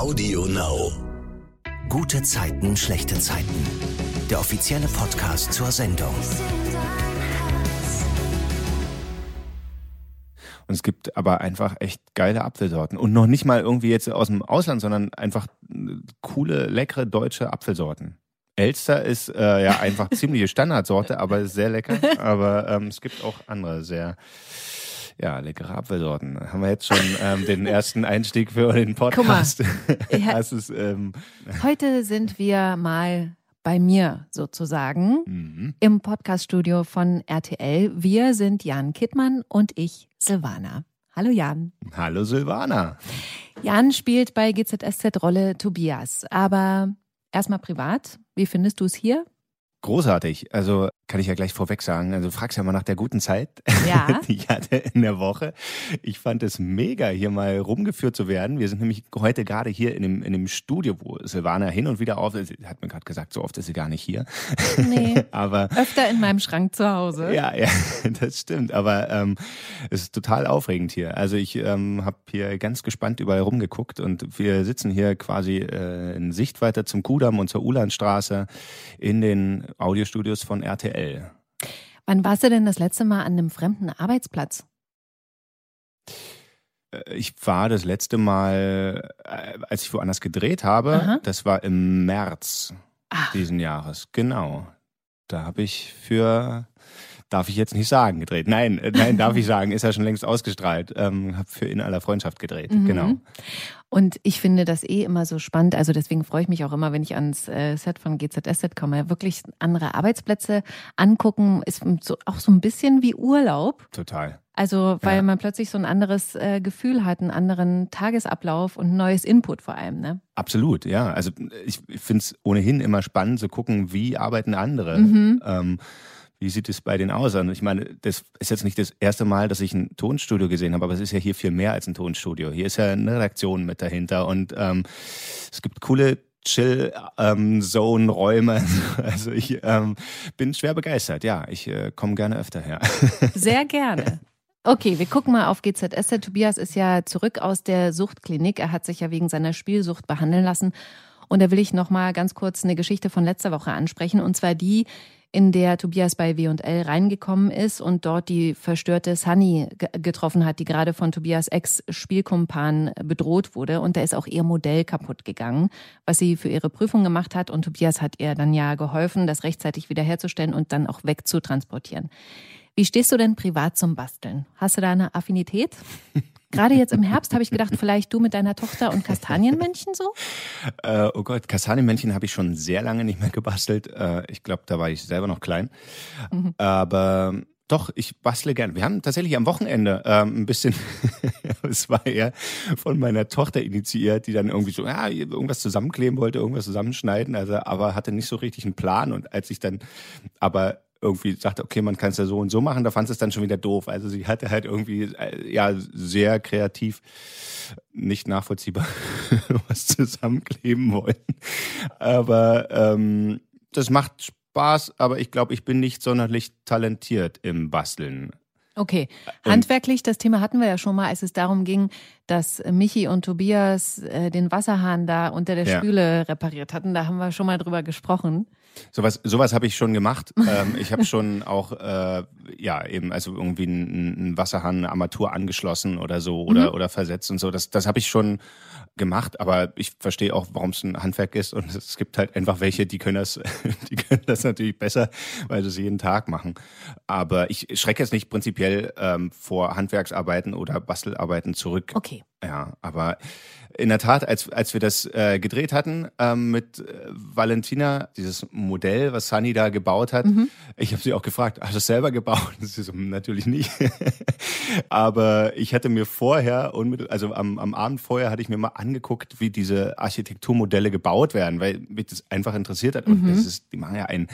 Audio Now. Gute Zeiten, schlechte Zeiten. Der offizielle Podcast zur Sendung. Und es gibt aber einfach echt geile Apfelsorten. Und noch nicht mal irgendwie jetzt aus dem Ausland, sondern einfach coole, leckere deutsche Apfelsorten. Elster ist äh, ja einfach ziemliche Standardsorte, aber sehr lecker. Aber ähm, es gibt auch andere sehr ja, leckere Apfelsorten. Haben wir jetzt schon ähm, den ersten Einstieg für den Podcast. Guck mal. Ist, ähm, Heute sind wir mal bei mir sozusagen mhm. im Podcaststudio von RTL. Wir sind Jan Kittmann und ich, Silvana. Hallo Jan. Hallo Silvana. Jan spielt bei GZSZ Rolle Tobias. Aber erstmal privat. Wie findest du es hier? Großartig. Also kann ich ja gleich vorweg sagen. Also du fragst ja mal nach der guten Zeit, Ja. die ich hatte in der Woche. Ich fand es mega, hier mal rumgeführt zu werden. Wir sind nämlich heute gerade hier in dem, in dem Studio, wo Silvana hin und wieder auf, sie hat mir gerade gesagt, so oft ist sie gar nicht hier. Nee. Aber Öfter in meinem Schrank zu Hause. ja, ja, das stimmt. Aber ähm, es ist total aufregend hier. Also ich ähm, habe hier ganz gespannt überall rumgeguckt und wir sitzen hier quasi äh, in Sichtweite zum Kudamm und zur Ulandstraße in den Audiostudios von RTL. Wann warst du denn das letzte Mal an einem fremden Arbeitsplatz? Äh, Ich war das letzte Mal, äh, als ich woanders gedreht habe, Aha. das war im März Ach, diesen Jahres. Genau. Da habe ich für, darf ich jetzt nicht sagen, gedreht. Nein, äh, nein, darf ich sagen, ist ja schon längst ausgestrahlt. Ähm, habe für In aller Freundschaft gedreht. Mhm. Genau. Und ich finde das eh immer so spannend. Also deswegen freue ich mich auch immer, wenn ich ans äh, Set von GZSZ komme. Wirklich andere Arbeitsplätze angucken ist so, auch so ein bisschen wie Urlaub. Total. Also weil Ja. man plötzlich so ein anderes äh, Gefühl hat, einen anderen Tagesablauf und ein neues Input vor allem. Ne? Absolut, ja. Also ich, ich finde es ohnehin immer spannend zu gucken, wie arbeiten andere. Mhm. Ähm, wie sieht es bei denen aus? Ich meine, das ist jetzt nicht das erste Mal, dass ich ein Tonstudio gesehen habe, aber es ist ja hier viel mehr als ein Tonstudio. Hier ist ja eine Redaktion mit dahinter und ähm, es gibt coole Chill-Zone-Räume. also ich ähm, bin schwer begeistert. Ja, ich äh, komme gerne öfter her. Sehr gerne. Okay, wir gucken mal auf GZSZ. Tobias ist ja zurück aus der Suchtklinik. Er hat sich ja wegen seiner Spielsucht behandeln lassen. Und da will ich noch mal ganz kurz eine Geschichte von letzter Woche ansprechen. Und zwar die, in der Tobias bei W&L reingekommen ist und dort die verstörte Sunny ge- getroffen hat, die gerade von Tobias Ex-Spielkumpan bedroht wurde. Und da ist auch ihr Modell kaputt gegangen, was sie für ihre Prüfung gemacht hat. Und Tobias hat ihr dann ja geholfen, das rechtzeitig wiederherzustellen und dann auch wegzutransportieren. Wie stehst du denn privat zum Basteln? Hast du da eine Affinität? Gerade jetzt im Herbst habe ich gedacht, vielleicht du mit deiner Tochter und Kastanienmännchen so? Äh, oh Gott, Kastanienmännchen habe ich schon sehr lange nicht mehr gebastelt. Äh, ich glaube, da war ich selber noch klein. Aber doch, ich bastle gern. Wir haben tatsächlich am Wochenende ähm, ein bisschen, es war eher von meiner Tochter initiiert, die dann irgendwie so, ja, irgendwas zusammenkleben wollte, irgendwas zusammenschneiden, also aber hatte nicht so richtig einen Plan. Und als ich dann aber irgendwie sagte, okay, man kann es ja so und so machen, da fand sie es dann schon wieder doof. Also sie hatte halt irgendwie äh, ja sehr kreativ nicht nachvollziehbar was zusammenkleben wollen. Aber ähm, das macht Spaß, aber ich glaube, ich bin nicht sonderlich talentiert im Basteln. Okay, handwerklich, das Thema hatten wir ja schon mal, als es darum ging, dass Michi und Tobias äh, den Wasserhahn da unter der Ja. Spüle repariert hatten. Da haben wir schon mal drüber gesprochen. Sowas, sowas habe ich schon gemacht. ähm, ich habe schon auch, äh, ja, eben, also irgendwie einen, einen Wasserhahn, eine Armatur angeschlossen oder so oder, oder versetzt und so. Das, das habe ich schon gemacht, aber ich verstehe auch, warum es ein Handwerk ist. Und es gibt halt einfach welche, die können das, die können das natürlich besser, weil sie es jeden Tag machen. Aber ich schrecke jetzt nicht prinzipiell ähm, vor Handwerksarbeiten oder Bastelarbeiten zurück. Okay. Ja, aber in der Tat, als, als wir das äh, gedreht hatten ähm, mit äh, Valentina, dieses Modell, was Sunny da gebaut hat, ich habe sie auch gefragt, hast du es selber gebaut? Sie so, natürlich nicht. aber ich hatte mir vorher, also am, am Abend vorher, hatte ich mir mal angeguckt, wie diese Architekturmodelle gebaut werden, weil mich das einfach interessiert hat. Und das ist, die machen ja einen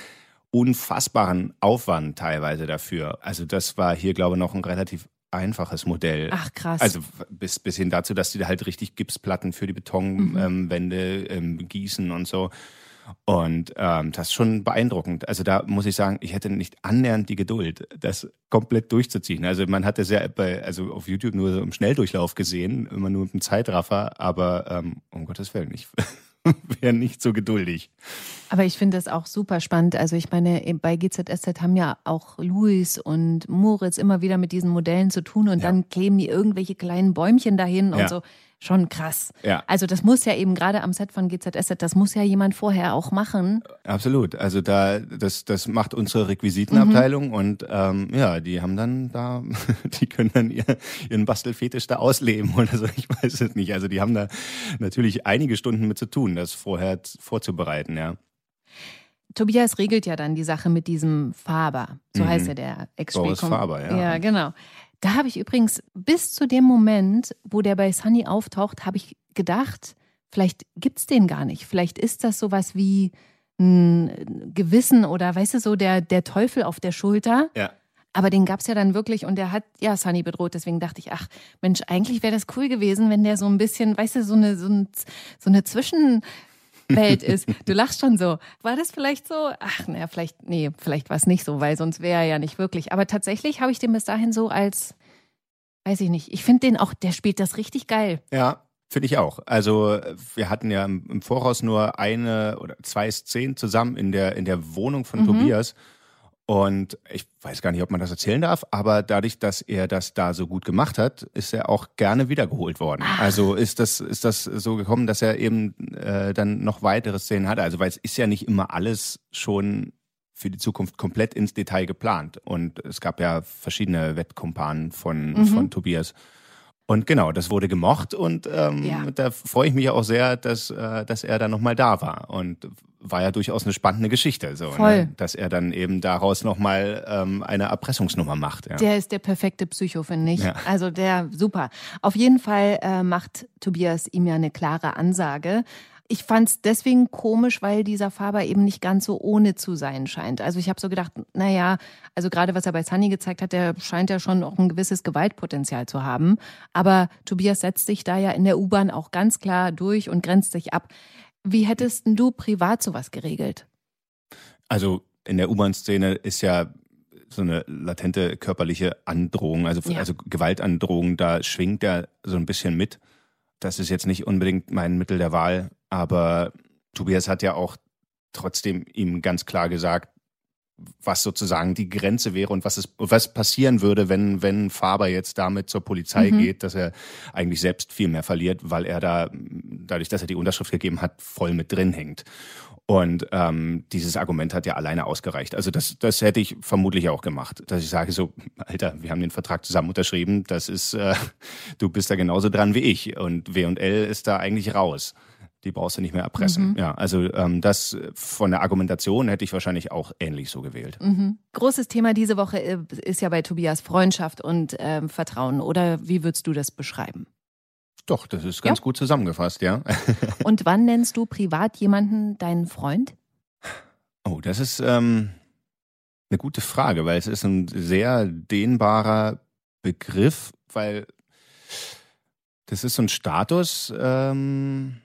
unfassbaren Aufwand teilweise dafür. Also das war hier, glaube ich, noch ein relativ einfaches Modell. Ach krass. Also bis, bis hin dazu, dass die da halt richtig Gipsplatten für die Betonwände ähm, Wände, ähm, gießen und so. Und ähm, das ist schon beeindruckend. Also da muss ich sagen, ich hätte nicht annähernd die Geduld, das komplett durchzuziehen. Also man hat das ja bei, also auf YouTube nur so im Schnelldurchlauf gesehen, immer nur mit einem Zeitraffer, aber ähm, um Gottes Willen, ich wäre nicht so geduldig. Aber ich finde das auch super spannend. Also ich meine, bei GZSZ haben ja auch Luis und Moritz immer wieder mit diesen Modellen zu tun und ja. dann kleben die irgendwelche kleinen Bäumchen dahin ja. und so schon krass. Ja. Also das muss ja eben gerade am Set von GZSZ, das muss ja jemand vorher auch machen. Absolut. Also da das das macht unsere Requisitenabteilung mhm. und ähm, ja, die haben dann da, die können dann ihr, ihren Bastelfetisch da ausleben oder so. Ich weiß es nicht. Also die haben da natürlich einige Stunden mit zu tun, das vorher vorzubereiten. Ja. Tobias regelt ja dann die Sache mit diesem Faber, so mhm. heißt ja der ex Boris Faber, ja. Ja, genau. Da habe ich übrigens bis zu dem Moment, wo der bei Sunny auftaucht, habe ich gedacht, vielleicht gibt es den gar nicht. Vielleicht ist das sowas wie ein Gewissen oder weißt du so, der, der Teufel auf der Schulter. Ja. Aber den gab es ja dann wirklich und der hat ja Sunny bedroht. Deswegen dachte ich, ach Mensch, eigentlich wäre das cool gewesen, wenn der so ein bisschen, weißt du, so eine, so, ein, so eine Zwischen, Welt ist. Du lachst schon so. War das vielleicht so? Ach, naja, vielleicht, nee, vielleicht war es nicht so, weil sonst wäre er ja nicht wirklich. Aber tatsächlich habe ich den bis dahin so als, weiß ich nicht, ich finde den auch, der spielt das richtig geil. Ja, Finde ich auch. Also wir hatten ja im Voraus nur eine oder zwei Szenen zusammen in der in der Wohnung von mhm. Tobias und ich weiß gar nicht, ob man das erzählen darf, aber dadurch, dass er das da so gut gemacht hat, ist er auch gerne wiedergeholt worden. Ach. Also ist das, ist das so gekommen, dass er eben äh, dann noch weitere Szenen hatte. Also weil es ist ja nicht immer alles schon für die Zukunft komplett ins Detail geplant. Und es gab ja verschiedene Wettkumpanen von, mhm. von Tobias. Und genau, das wurde gemocht und ähm, ja. da freue ich mich auch sehr, dass, äh, dass er dann nochmal da war. Und war ja durchaus eine spannende Geschichte, so, ne? dass er dann eben daraus nochmal ähm, eine Erpressungsnummer macht. Ja. Der ist der perfekte Psycho, finde ich. Ja. Also der super. Auf jeden Fall äh, macht Tobias ihm ja eine klare Ansage. Ich fand es deswegen komisch, weil dieser Faber eben nicht ganz so ohne zu sein scheint. Also ich habe so gedacht, naja, also gerade was er bei Sunny gezeigt hat, der scheint ja schon auch ein gewisses Gewaltpotenzial zu haben. Aber Tobias setzt sich da ja in der U-Bahn auch ganz klar durch und grenzt sich ab. Wie hättest du privat sowas geregelt? Also in der U-Bahn-Szene ist ja so eine latente körperliche Androhung, also, ja. also Gewaltandrohung, da schwingt er so ein bisschen mit. Das ist jetzt nicht unbedingt mein Mittel der Wahl, aber Tobias hat ja auch trotzdem ihm ganz klar gesagt, was sozusagen die Grenze wäre und was es was passieren würde, wenn wenn Faber jetzt damit zur Polizei mhm. geht, dass er eigentlich selbst viel mehr verliert, weil er da dadurch, dass er die Unterschrift gegeben hat, voll mit drin hängt. Und ähm, dieses Argument hat ja alleine ausgereicht. Also das, das hätte ich vermutlich auch gemacht, dass ich sage so, Alter, wir haben den Vertrag zusammen unterschrieben, das ist, äh, du bist da genauso dran wie ich und W und L ist da eigentlich raus die brauchst du nicht mehr erpressen. Mhm. Ja, also ähm, das von der Argumentation hätte ich wahrscheinlich auch ähnlich so gewählt. Mhm. Großes Thema diese Woche äh, ist ja bei Tobias Freundschaft und ähm, Vertrauen. Oder wie würdest du das beschreiben? Doch, das ist ganz ja. gut zusammengefasst, ja. und wann nennst du privat jemanden deinen Freund? Oh, das ist ähm, eine gute Frage, weil es ist ein sehr dehnbarer Begriff, weil das ist so ein Status. Ähm,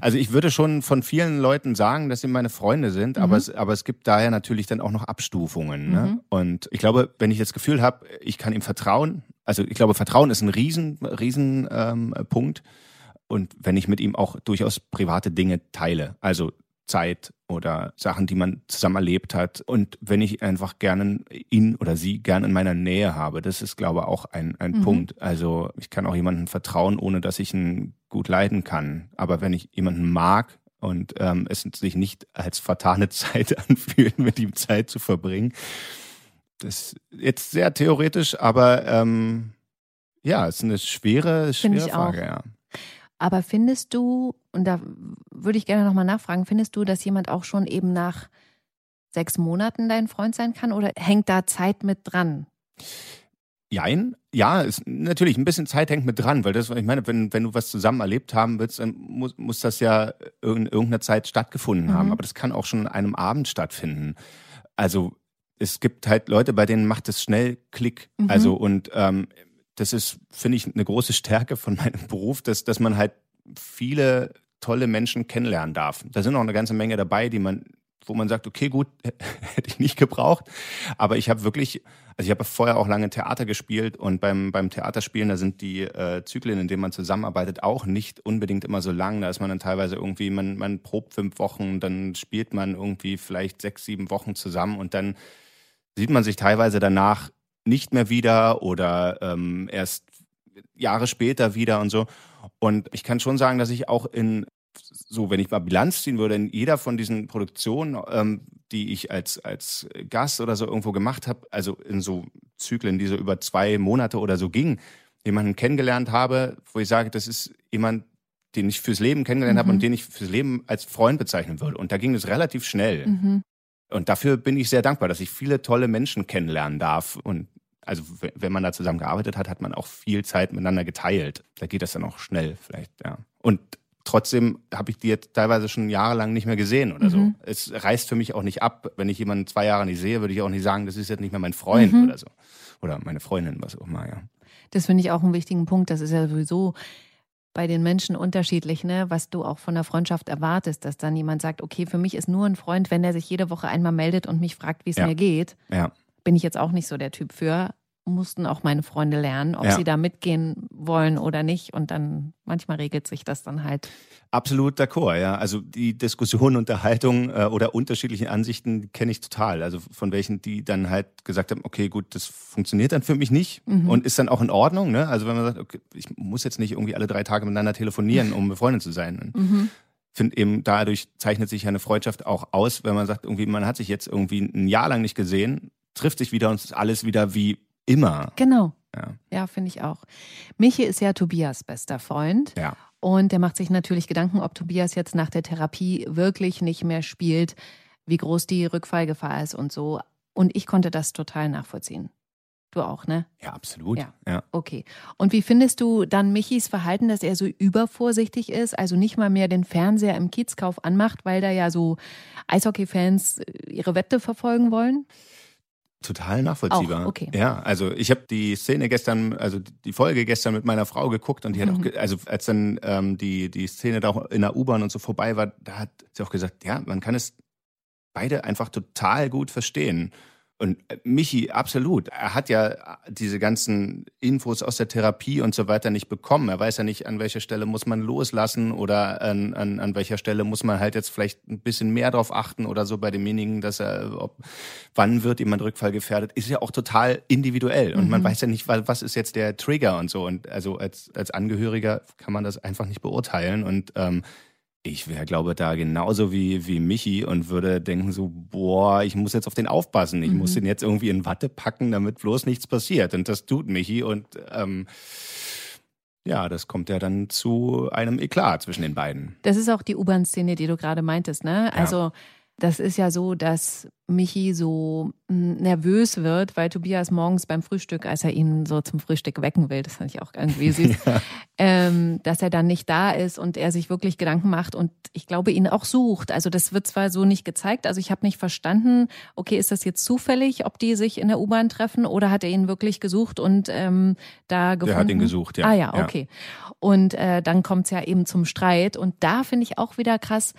also ich würde schon von vielen Leuten sagen, dass sie meine Freunde sind, mhm. aber, es, aber es gibt daher natürlich dann auch noch Abstufungen. Ne? Mhm. Und ich glaube, wenn ich das Gefühl habe, ich kann ihm vertrauen, also ich glaube, Vertrauen ist ein riesen, riesen ähm, Punkt. Und wenn ich mit ihm auch durchaus private Dinge teile, also Zeit oder Sachen, die man zusammen erlebt hat. Und wenn ich einfach gerne ihn oder sie gerne in meiner Nähe habe, das ist, glaube ich, auch ein, ein mhm. Punkt. Also ich kann auch jemandem vertrauen, ohne dass ich ihn gut leiden kann. Aber wenn ich jemanden mag und ähm, es sich nicht als vertane Zeit anfühlt, mit ihm Zeit zu verbringen, das ist jetzt sehr theoretisch, aber ähm, ja, es ist eine schwere, schwere Frage, auch. ja. Aber findest du, und da würde ich gerne nochmal nachfragen, findest du, dass jemand auch schon eben nach sechs Monaten dein Freund sein kann oder hängt da Zeit mit dran? Jein, ja, ist, natürlich, ein bisschen Zeit hängt mit dran, weil das, ich meine, wenn, wenn du was zusammen erlebt haben willst, dann muss, muss das ja in irgendeiner Zeit stattgefunden mhm. haben. Aber das kann auch schon an einem Abend stattfinden. Also es gibt halt Leute, bei denen macht es schnell Klick. Mhm. Also und ähm, das ist, finde ich, eine große Stärke von meinem Beruf, dass, dass man halt viele tolle Menschen kennenlernen darf. Da sind noch eine ganze Menge dabei, die man, wo man sagt, okay, gut, hätte ich nicht gebraucht. Aber ich habe wirklich, also ich habe vorher auch lange Theater gespielt und beim, beim Theaterspielen, da sind die äh, Zyklen, in denen man zusammenarbeitet, auch nicht unbedingt immer so lang. Da ist man dann teilweise irgendwie, man, man probt fünf Wochen, dann spielt man irgendwie vielleicht sechs, sieben Wochen zusammen und dann sieht man sich teilweise danach nicht mehr wieder oder ähm, erst Jahre später wieder und so. Und ich kann schon sagen, dass ich auch in, so wenn ich mal Bilanz ziehen würde, in jeder von diesen Produktionen, ähm, die ich als, als Gast oder so irgendwo gemacht habe, also in so Zyklen, die so über zwei Monate oder so gingen, jemanden kennengelernt habe, wo ich sage, das ist jemand, den ich fürs Leben kennengelernt mhm. habe und den ich fürs Leben als Freund bezeichnen würde. Und da ging es relativ schnell. Mhm. Und dafür bin ich sehr dankbar, dass ich viele tolle Menschen kennenlernen darf. Und also wenn man da zusammen gearbeitet hat, hat man auch viel Zeit miteinander geteilt. Da geht das dann auch schnell vielleicht, ja. Und trotzdem habe ich die jetzt teilweise schon jahrelang nicht mehr gesehen oder mhm. so. Es reißt für mich auch nicht ab. Wenn ich jemanden zwei Jahre nicht sehe, würde ich auch nicht sagen, das ist jetzt nicht mehr mein Freund mhm. oder so. Oder meine Freundin, was auch immer, ja. Das finde ich auch einen wichtigen Punkt. Das ist ja sowieso bei den Menschen unterschiedlich, ne? was du auch von der Freundschaft erwartest, dass dann jemand sagt, okay, für mich ist nur ein Freund, wenn er sich jede Woche einmal meldet und mich fragt, wie es ja. mir geht. Ja. Bin ich jetzt auch nicht so der Typ für. Mussten auch meine Freunde lernen, ob ja. sie da mitgehen wollen oder nicht. Und dann manchmal regelt sich das dann halt. Absolut d'accord, ja. Also die Diskussion, Unterhaltung äh, oder unterschiedliche Ansichten kenne ich total. Also von welchen, die dann halt gesagt haben, okay, gut, das funktioniert dann für mich nicht mhm. und ist dann auch in Ordnung. Ne? Also wenn man sagt, okay, ich muss jetzt nicht irgendwie alle drei Tage miteinander telefonieren, um befreundet zu sein. Mhm. Finde eben dadurch zeichnet sich eine Freundschaft auch aus, wenn man sagt, irgendwie man hat sich jetzt irgendwie ein Jahr lang nicht gesehen, trifft sich wieder und es ist alles wieder wie immer. Genau. Ja, ja finde ich auch. Michi ist ja Tobias bester Freund. Ja. Und der macht sich natürlich Gedanken, ob Tobias jetzt nach der Therapie wirklich nicht mehr spielt, wie groß die Rückfallgefahr ist und so. Und ich konnte das total nachvollziehen. Du auch, ne? Ja, absolut. Ja. ja. Okay. Und wie findest du dann Michis Verhalten, dass er so übervorsichtig ist, also nicht mal mehr den Fernseher im Kiezkauf anmacht, weil da ja so Eishockey-Fans äh, ihre Wette verfolgen wollen? Total nachvollziehbar. Auch, okay. Ja, also ich habe die Szene gestern, also die Folge gestern mit meiner Frau geguckt und die hat mhm. auch, also als dann ähm, die, die Szene da auch in der U-Bahn und so vorbei war, da hat sie auch gesagt, ja, man kann es beide einfach total gut verstehen. Und äh, Michi, absolut. Er hat ja diese ganzen Infos aus der Therapie und so weiter nicht bekommen. Er weiß ja nicht, an welcher Stelle muss man loslassen oder an, an, an welcher Stelle muss man halt jetzt vielleicht ein bisschen mehr drauf achten oder so bei demjenigen, dass er, ob, wann wird jemand Rückfall gefährdet, ist ja auch total individuell. Und mhm. man weiß ja nicht, was ist jetzt der Trigger und so. Und also als, als Angehöriger kann man das einfach nicht beurteilen. Und ähm, ich wäre, glaube da genauso wie, wie Michi und würde denken so, boah, ich muss jetzt auf den aufpassen. Ich mhm. muss den jetzt irgendwie in Watte packen, damit bloß nichts passiert. Und das tut Michi und ähm, ja, das kommt ja dann zu einem Eklat zwischen den beiden. Das ist auch die U-Bahn-Szene, die du gerade meintest, ne? Also ja. Das ist ja so, dass Michi so hm, nervös wird, weil Tobias morgens beim Frühstück, als er ihn so zum Frühstück wecken will, das fand ich auch irgendwie süß, ja. ähm, dass er dann nicht da ist und er sich wirklich Gedanken macht und ich glaube, ihn auch sucht. Also das wird zwar so nicht gezeigt, also ich habe nicht verstanden, okay, ist das jetzt zufällig, ob die sich in der U-Bahn treffen oder hat er ihn wirklich gesucht und ähm, da gefunden? Er hat ihn gesucht, ja. Ah ja, okay. Ja. Und äh, dann kommt es ja eben zum Streit und da finde ich auch wieder krass,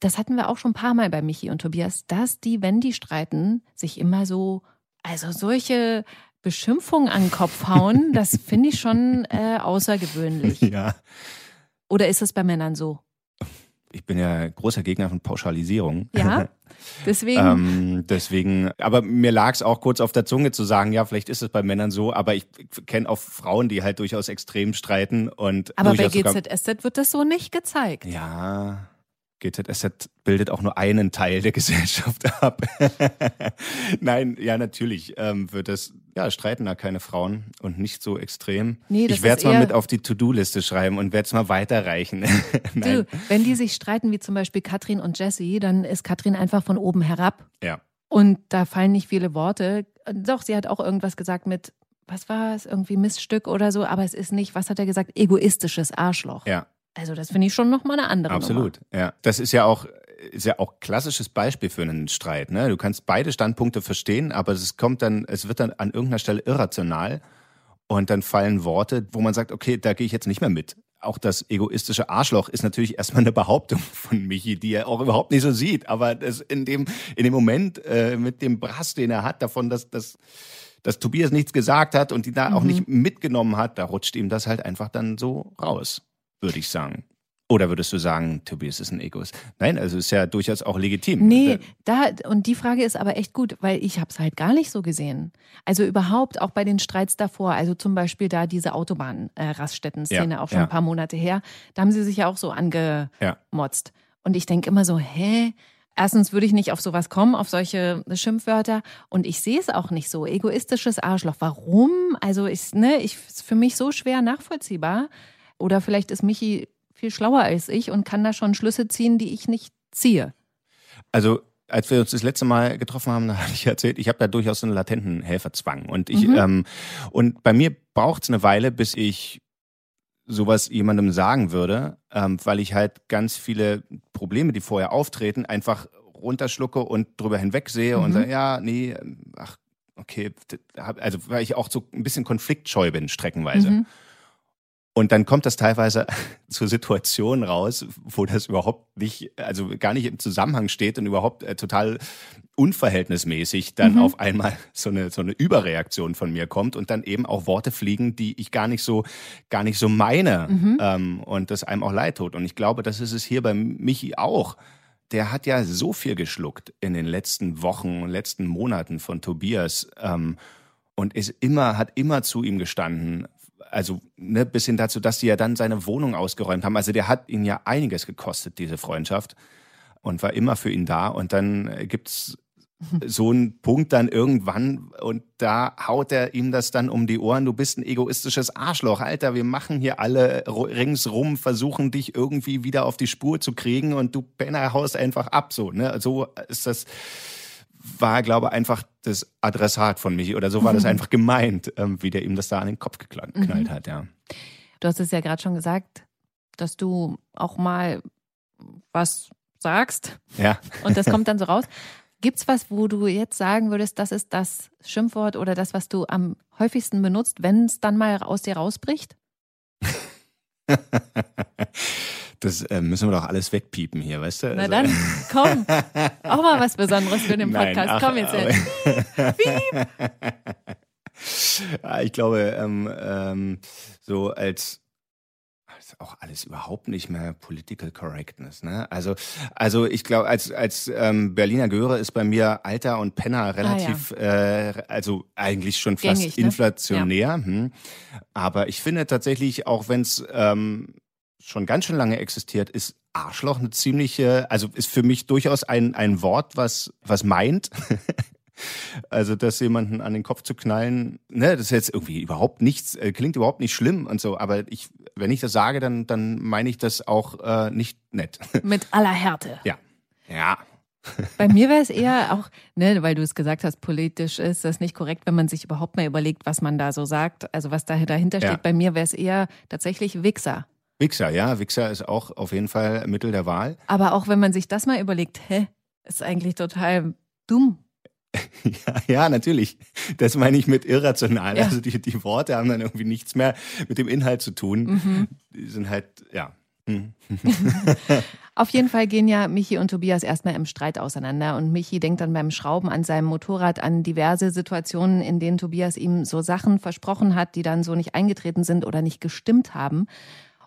das hatten wir auch schon ein paar Mal bei Michi und Tobias, dass die, wenn die streiten, sich immer so, also solche Beschimpfungen an den Kopf hauen, das finde ich schon äh, außergewöhnlich. Ja. Oder ist das bei Männern so? Ich bin ja großer Gegner von Pauschalisierung. Ja, deswegen. ähm, deswegen, aber mir lag es auch kurz auf der Zunge zu sagen, ja, vielleicht ist es bei Männern so, aber ich kenne auch Frauen, die halt durchaus extrem streiten und. Aber bei GZSZ wird das so nicht gezeigt. Ja. GZSZ bildet auch nur einen Teil der Gesellschaft ab. Nein, ja, natürlich ähm, wird es, ja, streiten da keine Frauen und nicht so extrem. Nee, ich werde es mal mit auf die To-Do-Liste schreiben und werde es mal weiterreichen. du, wenn die sich streiten, wie zum Beispiel Katrin und Jessie, dann ist Katrin einfach von oben herab. Ja. Und da fallen nicht viele Worte. Doch, sie hat auch irgendwas gesagt mit, was war es, irgendwie Missstück oder so, aber es ist nicht, was hat er gesagt, egoistisches Arschloch. Ja, also das finde ich schon nochmal eine andere Absolut, Nummer. ja. Das ist ja auch ist ja auch klassisches Beispiel für einen Streit. Ne? Du kannst beide Standpunkte verstehen, aber es kommt dann, es wird dann an irgendeiner Stelle irrational und dann fallen Worte, wo man sagt, okay, da gehe ich jetzt nicht mehr mit. auch das egoistische Arschloch ist natürlich erstmal eine Behauptung von Michi, die er auch überhaupt nicht so sieht. Aber das in dem, in dem Moment äh, mit dem Brass, den er hat, davon, dass, dass, dass Tobias nichts gesagt hat und die da mhm. auch nicht mitgenommen hat, da rutscht ihm das halt einfach dann so raus, würde ich sagen. Oder würdest du sagen, Tobias ist ein Egoist? Nein, also ist ja durchaus auch legitim. Nee, da, und die Frage ist aber echt gut, weil ich habe es halt gar nicht so gesehen. Also überhaupt auch bei den Streits davor, also zum Beispiel da diese Autobahn-Raststätten-Szene, äh, auch schon ja. ein paar Monate her, da haben sie sich ja auch so angemotzt. Ja. Und ich denke immer so, hä? Erstens würde ich nicht auf sowas kommen, auf solche Schimpfwörter. Und ich sehe es auch nicht so. Egoistisches Arschloch. Warum? Also ich, ne, ich, ist für mich so schwer nachvollziehbar. Oder vielleicht ist Michi viel schlauer als ich und kann da schon Schlüsse ziehen, die ich nicht ziehe. Also als wir uns das letzte Mal getroffen haben, da habe ich erzählt, ich habe da durchaus einen latenten Helferzwang. Und ich, mhm. ähm, und bei mir braucht es eine Weile, bis ich sowas jemandem sagen würde, ähm, weil ich halt ganz viele Probleme, die vorher auftreten, einfach runterschlucke und drüber hinwegsehe mhm. und sage, ja, nee, ach, okay, also weil ich auch so ein bisschen konfliktscheu bin, streckenweise. Mhm. Und dann kommt das teilweise zu Situationen raus, wo das überhaupt nicht, also gar nicht im Zusammenhang steht und überhaupt äh, total unverhältnismäßig dann mhm. auf einmal so eine, so eine Überreaktion von mir kommt und dann eben auch Worte fliegen, die ich gar nicht so, gar nicht so meine mhm. ähm, und das einem auch leid tut. Und ich glaube, das ist es hier bei Michi auch. Der hat ja so viel geschluckt in den letzten Wochen und letzten Monaten von Tobias ähm, und ist immer, hat immer zu ihm gestanden, also ne, bis hin dazu, dass sie ja dann seine Wohnung ausgeräumt haben. Also der hat ihn ja einiges gekostet, diese Freundschaft, und war immer für ihn da. Und dann gibt's so einen Punkt dann irgendwann und da haut er ihm das dann um die Ohren. Du bist ein egoistisches Arschloch, Alter. Wir machen hier alle ringsrum, versuchen dich irgendwie wieder auf die Spur zu kriegen und du Penner haust einfach ab. So, ne? So ist das war, glaube ich, einfach das Adressat von mich oder so war das einfach gemeint, ähm, wie der ihm das da an den Kopf geknallt mhm. hat, ja. Du hast es ja gerade schon gesagt, dass du auch mal was sagst. Ja. Und das kommt dann so raus. Gibt es was, wo du jetzt sagen würdest, das ist das Schimpfwort oder das, was du am häufigsten benutzt, wenn es dann mal aus dir rausbricht? Das äh, müssen wir doch alles wegpiepen hier, weißt du? Na also, dann, komm. Auch mal was Besonderes für den Podcast. Nein, ach, komm jetzt. Piep, ich glaube, ähm, ähm, so als auch alles überhaupt nicht mehr Political Correctness. Ne? Also, also ich glaube, als, als ähm, Berliner Göre ist bei mir Alter und Penner relativ, ah, ja. äh, also eigentlich schon fast Gängig, ne? inflationär. Ne? Ja. Hm. Aber ich finde tatsächlich, auch wenn es ähm, schon ganz schön lange existiert, ist Arschloch eine ziemliche, also ist für mich durchaus ein, ein Wort, was, was meint. also, das jemanden an den Kopf zu knallen, ne, das ist jetzt irgendwie überhaupt nichts, äh, klingt überhaupt nicht schlimm und so, aber ich, wenn ich das sage, dann, dann meine ich das auch äh, nicht nett. Mit aller Härte. Ja. Ja. Bei mir wäre es eher auch, ne, weil du es gesagt hast, politisch ist das nicht korrekt, wenn man sich überhaupt mal überlegt, was man da so sagt, also was da dahinter steht. Ja. Bei mir wäre es eher tatsächlich Wichser. Wichser, ja. Wichser ist auch auf jeden Fall Mittel der Wahl. Aber auch wenn man sich das mal überlegt, hä, ist eigentlich total dumm. Ja, ja, natürlich. Das meine ich mit irrational. Ja. Also die, die Worte haben dann irgendwie nichts mehr mit dem Inhalt zu tun. Mhm. Die sind halt, ja. Hm. Auf jeden Fall gehen ja Michi und Tobias erstmal im Streit auseinander und Michi denkt dann beim Schrauben an seinem Motorrad an diverse Situationen, in denen Tobias ihm so Sachen versprochen hat, die dann so nicht eingetreten sind oder nicht gestimmt haben.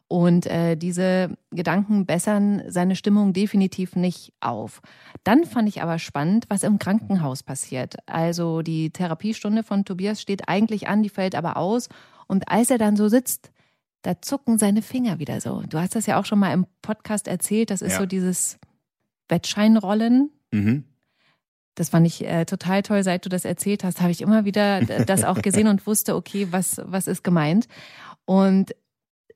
Und äh, diese Gedanken bessern seine Stimmung definitiv nicht auf. Dann fand ich aber spannend, was im Krankenhaus passiert. Also die Therapiestunde von Tobias steht eigentlich an, die fällt aber aus. Und als er dann so sitzt, da zucken seine Finger wieder so. Du hast das ja auch schon mal im Podcast erzählt. Das ist ja. so dieses Wettscheinrollen. Mhm. Das fand ich äh, total toll, seit du das erzählt hast, habe ich immer wieder das auch gesehen und wusste, okay, was, was ist gemeint. Und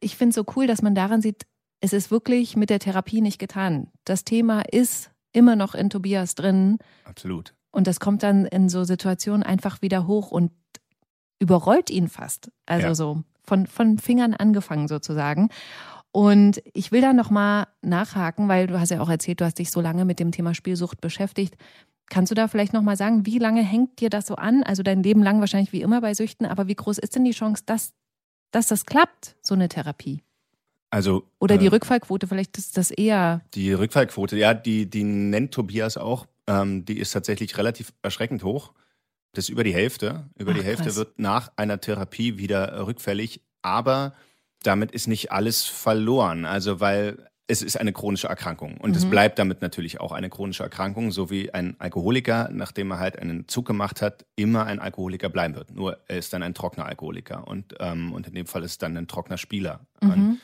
ich finde es so cool, dass man daran sieht, es ist wirklich mit der Therapie nicht getan. Das Thema ist immer noch in Tobias drin. Absolut. Und das kommt dann in so Situationen einfach wieder hoch und überrollt ihn fast. Also ja. so von, von Fingern angefangen sozusagen. Und ich will da nochmal nachhaken, weil du hast ja auch erzählt, du hast dich so lange mit dem Thema Spielsucht beschäftigt. Kannst du da vielleicht nochmal sagen, wie lange hängt dir das so an? Also dein Leben lang wahrscheinlich wie immer bei Süchten, aber wie groß ist denn die Chance, dass dass das klappt, so eine Therapie? Also, Oder die äh, Rückfallquote, vielleicht ist das eher. Die Rückfallquote, ja, die, die nennt Tobias auch. Ähm, die ist tatsächlich relativ erschreckend hoch. Das ist über die Hälfte. Über Ach, die Hälfte krass. wird nach einer Therapie wieder rückfällig. Aber damit ist nicht alles verloren. Also, weil es ist eine chronische Erkrankung. Und es bleibt damit natürlich auch eine chronische Erkrankung, so wie ein Alkoholiker, nachdem er halt einen Zug gemacht hat, immer ein Alkoholiker bleiben wird. Nur er ist dann ein trockener Alkoholiker. Und, ähm, und in dem Fall ist es dann ein trockener Spieler. Und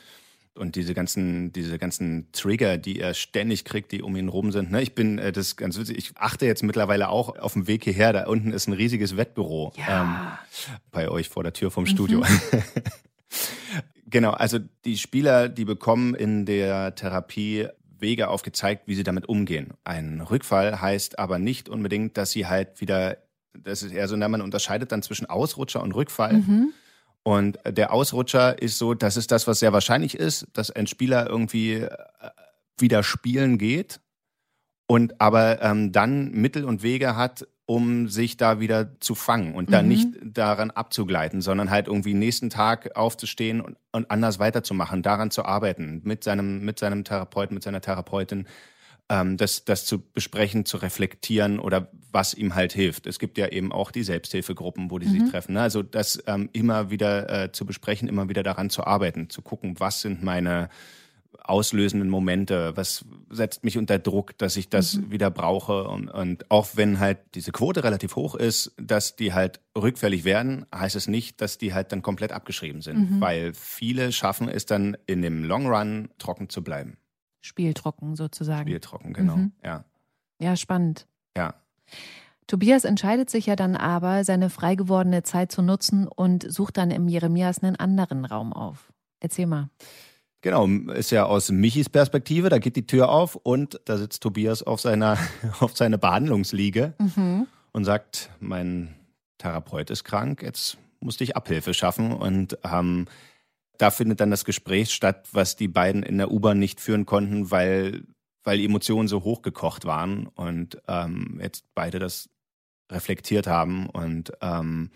und diese ganzen, diese ganzen Trigger, die er ständig kriegt, die um ihn rum sind. Ne? Ich bin, äh, das ganz witzig, ich achte jetzt mittlerweile auch auf dem Weg hierher, da unten ist ein riesiges Wettbüro ähm, bei euch vor der Tür vom Studio. genau, also die Spieler, die bekommen in der Therapie Wege aufgezeigt, wie sie damit umgehen. Ein Rückfall heißt aber nicht unbedingt, dass sie halt wieder, das ist eher so, man unterscheidet dann zwischen Ausrutscher und Rückfall. Und der Ausrutscher ist so, das ist das, was sehr wahrscheinlich ist, dass ein Spieler irgendwie äh, wieder spielen geht und aber ähm, dann Mittel und Wege hat, um sich da wieder zu fangen und dann nicht daran abzugleiten, sondern halt irgendwie nächsten Tag aufzustehen und, und anders weiterzumachen, daran zu arbeiten, mit seinem, mit seinem Therapeuten, mit seiner Therapeutin, ähm, das, das zu besprechen, zu reflektieren oder was ihm halt hilft. Es gibt ja eben auch die Selbsthilfegruppen, wo die sich treffen. Ne? Also das ähm, immer wieder äh, zu besprechen, immer wieder daran zu arbeiten, zu gucken, was sind meine auslösenden Momente, was setzt mich unter Druck, dass ich das wieder brauche. Und, und auch wenn halt diese Quote relativ hoch ist, dass die halt rückfällig werden, heißt es nicht, dass die halt dann komplett abgeschrieben sind, weil viele schaffen es dann in dem Long Run trocken zu bleiben. Spieltrocken sozusagen. Bier trocken, genau. Mhm. Ja, Ja, spannend. ja. Tobias entscheidet sich ja dann aber, seine frei gewordene Zeit zu nutzen und sucht dann im Jeremias einen anderen Raum auf. Erzähl mal. Genau, ist ja aus Michis Perspektive, da geht die Tür auf und da sitzt Tobias auf seiner, auf seiner Behandlungsliege und sagt, mein Therapeut ist krank, jetzt musste ich Abhilfe schaffen und ähm, da findet dann das Gespräch statt, was die beiden in der U-Bahn nicht führen konnten, weil, weil die Emotionen so hochgekocht waren und ähm, jetzt beide das reflektiert haben und ähm,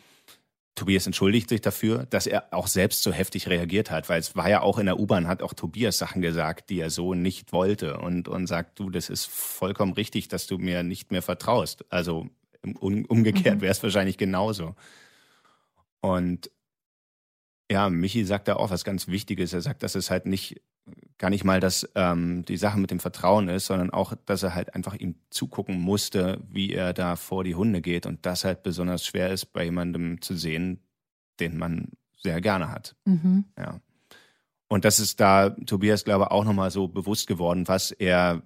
Tobias entschuldigt sich dafür, dass er auch selbst so heftig reagiert hat, weil es war ja auch in der U-Bahn, hat auch Tobias Sachen gesagt, die er so nicht wollte und, und sagt, du, das ist vollkommen richtig, dass du mir nicht mehr vertraust. Also um, umgekehrt wäre es wahrscheinlich genauso. Und ja, Michi sagt da auch was ganz Wichtiges. Er sagt, dass es halt nicht, gar nicht mal das, ähm, die Sache mit dem Vertrauen ist, sondern auch, dass er halt einfach ihm zugucken musste, wie er da vor die Hunde geht und das halt besonders schwer ist, bei jemandem zu sehen, den man sehr gerne hat. Mhm. Ja. Und das ist da Tobias, glaube ich, auch nochmal so bewusst geworden, was er,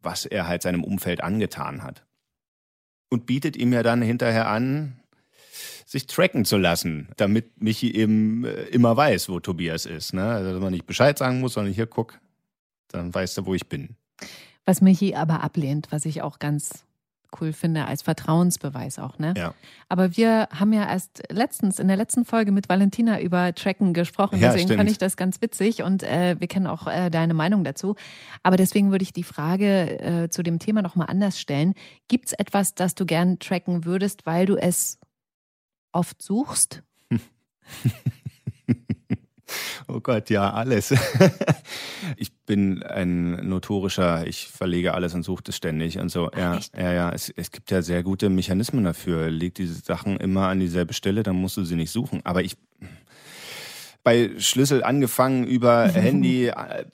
was er halt seinem Umfeld angetan hat. Und bietet ihm ja dann hinterher an, sich tracken zu lassen, damit Michi eben äh, immer weiß, wo Tobias ist. Ne? Also, dass man nicht Bescheid sagen muss, sondern hier guck, dann weißt du, wo ich bin. Was Michi aber ablehnt, was ich auch ganz cool finde, als Vertrauensbeweis auch, ne? Ja. Aber wir haben ja erst letztens, in der letzten Folge mit Valentina über Tracken gesprochen. Ja, deswegen stimmt. fand ich das ganz witzig und äh, wir kennen auch äh, deine Meinung dazu. Aber deswegen würde ich die Frage äh, zu dem Thema nochmal anders stellen. Gibt es etwas, das du gern tracken würdest, weil du es oft suchst? Oh Gott, ja, alles. ich bin ein notorischer, ich verlege alles und suche das ständig und so. Ja, echt? ja, ja. Es, es gibt ja sehr gute Mechanismen dafür. Leg diese Sachen immer an dieselbe Stelle, dann musst du sie nicht suchen. Aber ich bei Schlüssel angefangen über Handy, äh,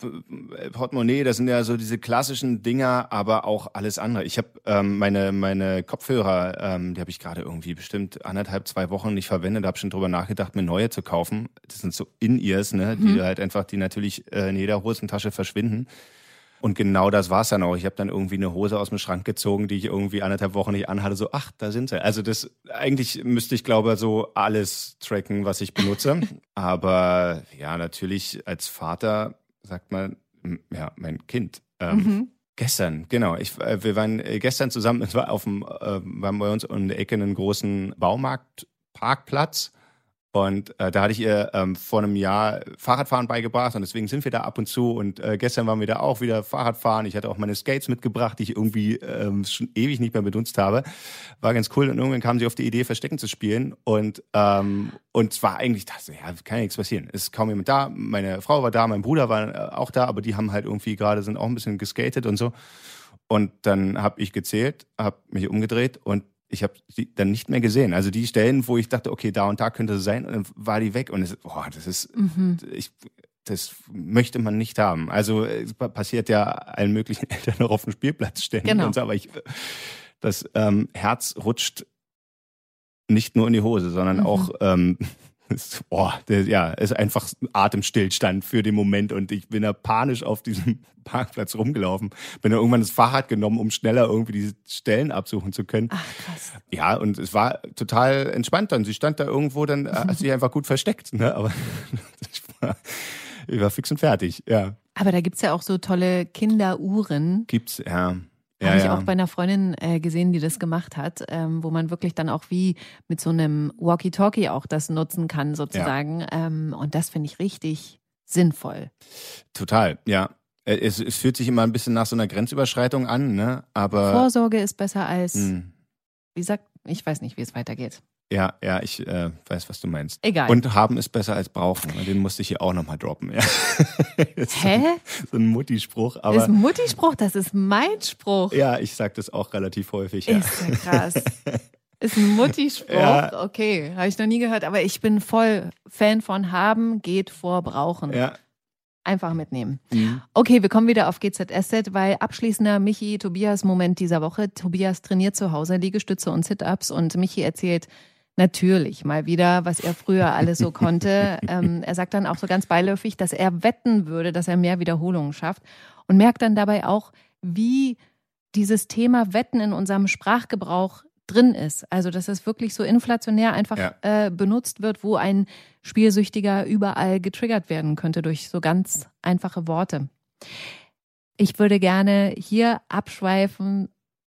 Portemonnaie, das sind ja so diese klassischen Dinger, aber auch alles andere. Ich habe ähm, meine meine Kopfhörer, ähm, die habe ich gerade irgendwie bestimmt anderthalb, zwei Wochen nicht verwendet, habe schon drüber nachgedacht, mir neue zu kaufen. Das sind so In-Ears, ne, die halt einfach, die natürlich äh, in jeder Hosentasche verschwinden. Und genau das war's dann auch. Ich habe dann irgendwie eine Hose aus dem Schrank gezogen, die ich irgendwie anderthalb Wochen nicht anhatte. So, ach, da sind sie. Also das eigentlich müsste ich glaube so alles tracken, was ich benutze. Aber ja, natürlich als Vater sagt man, m, ja, mein Kind. Ähm, Gestern, genau. Ich, äh, wir waren äh, gestern zusammen, es war auf dem, äh, waren bei uns um die Ecke einen großen Baumarktparkplatz. Und äh, da hatte ich ihr ähm, vor einem Jahr Fahrradfahren beigebracht und deswegen sind wir da ab und zu. Und äh, gestern waren wir da auch wieder Fahrradfahren. Ich hatte auch meine Skates mitgebracht, die ich irgendwie ähm, schon ewig nicht mehr benutzt habe. War ganz cool. Und irgendwann kam sie auf die Idee, Verstecken zu spielen. Und ähm, und es war eigentlich, das, ja, kann ja nichts passieren. Es ist kaum jemand da. Meine Frau war da, mein Bruder war äh, auch da, aber die haben halt irgendwie gerade sind auch ein bisschen geskatet und so. Und dann habe ich gezählt, habe mich umgedreht und ich habe sie dann nicht mehr gesehen. Also die Stellen, wo ich dachte, okay, da und da könnte sie sein, und dann war die weg. Und es, boah, das ist, mhm. ich, das möchte man nicht haben. Also es passiert ja allen möglichen Eltern noch auf dem Spielplatz ständig genau. und so, aber ich, das ähm, Herz rutscht nicht nur in die Hose, sondern mhm. auch ähm, ist, boah, der, ja, ist einfach Atemstillstand für den Moment und ich bin da panisch auf diesem Parkplatz rumgelaufen. Bin da irgendwann das Fahrrad genommen, um schneller irgendwie diese Stellen absuchen zu können. Ach, krass. Ja, und es war total entspannt dann. Sie stand da irgendwo, dann hat sich einfach gut versteckt, ne? Aber ich war, ich war fix und fertig, ja. Aber da gibt's ja auch so tolle Kinderuhren. Gibt's, ja. Ja, Habe ich ja. auch bei einer Freundin äh, gesehen, die das gemacht hat, ähm, wo man wirklich dann auch wie mit so einem Walkie-Talkie auch das nutzen kann, sozusagen. Ja. Ähm, und das finde ich richtig sinnvoll. Total, ja. Äh, es, es, fühlt sich immer ein bisschen nach so einer Grenzüberschreitung an, ne? Aber. Vorsorge ist besser als, mh. Hm. wie sagt, ich weiß nicht, wie es weitergeht. Ja, ja, ich äh, weiß, was du meinst. Egal. Und haben ist besser als brauchen. Den musste ich hier auch nochmal droppen. Ja. Hä? So ein Mutti-Spruch. Aber das ist ein Mutti-Spruch, das ist mein Spruch. Ja, ich sag das auch relativ häufig. Ja. Ist ja krass. Ist ein Mutti-Spruch. Ja. Okay, habe ich noch nie gehört, aber ich bin voll Fan von haben geht vor brauchen. Ja, Einfach mitnehmen. Mhm. Okay, wir kommen wieder auf GZSZ, weil abschließender Michi-Tobias-Moment dieser Woche. Tobias trainiert zu Hause Liegestütze und Sit-Ups und Michi erzählt, natürlich mal wieder, was er früher alles so konnte. ähm, er sagt dann auch so ganz beiläufig, dass er wetten würde, dass er mehr Wiederholungen schafft und merkt dann dabei auch, wie dieses Thema Wetten in unserem Sprachgebrauch drin ist. Also, dass es wirklich so inflationär einfach ja. äh, benutzt wird, wo ein Spielsüchtiger überall getriggert werden könnte durch so ganz einfache Worte. Ich würde gerne hier abschweifen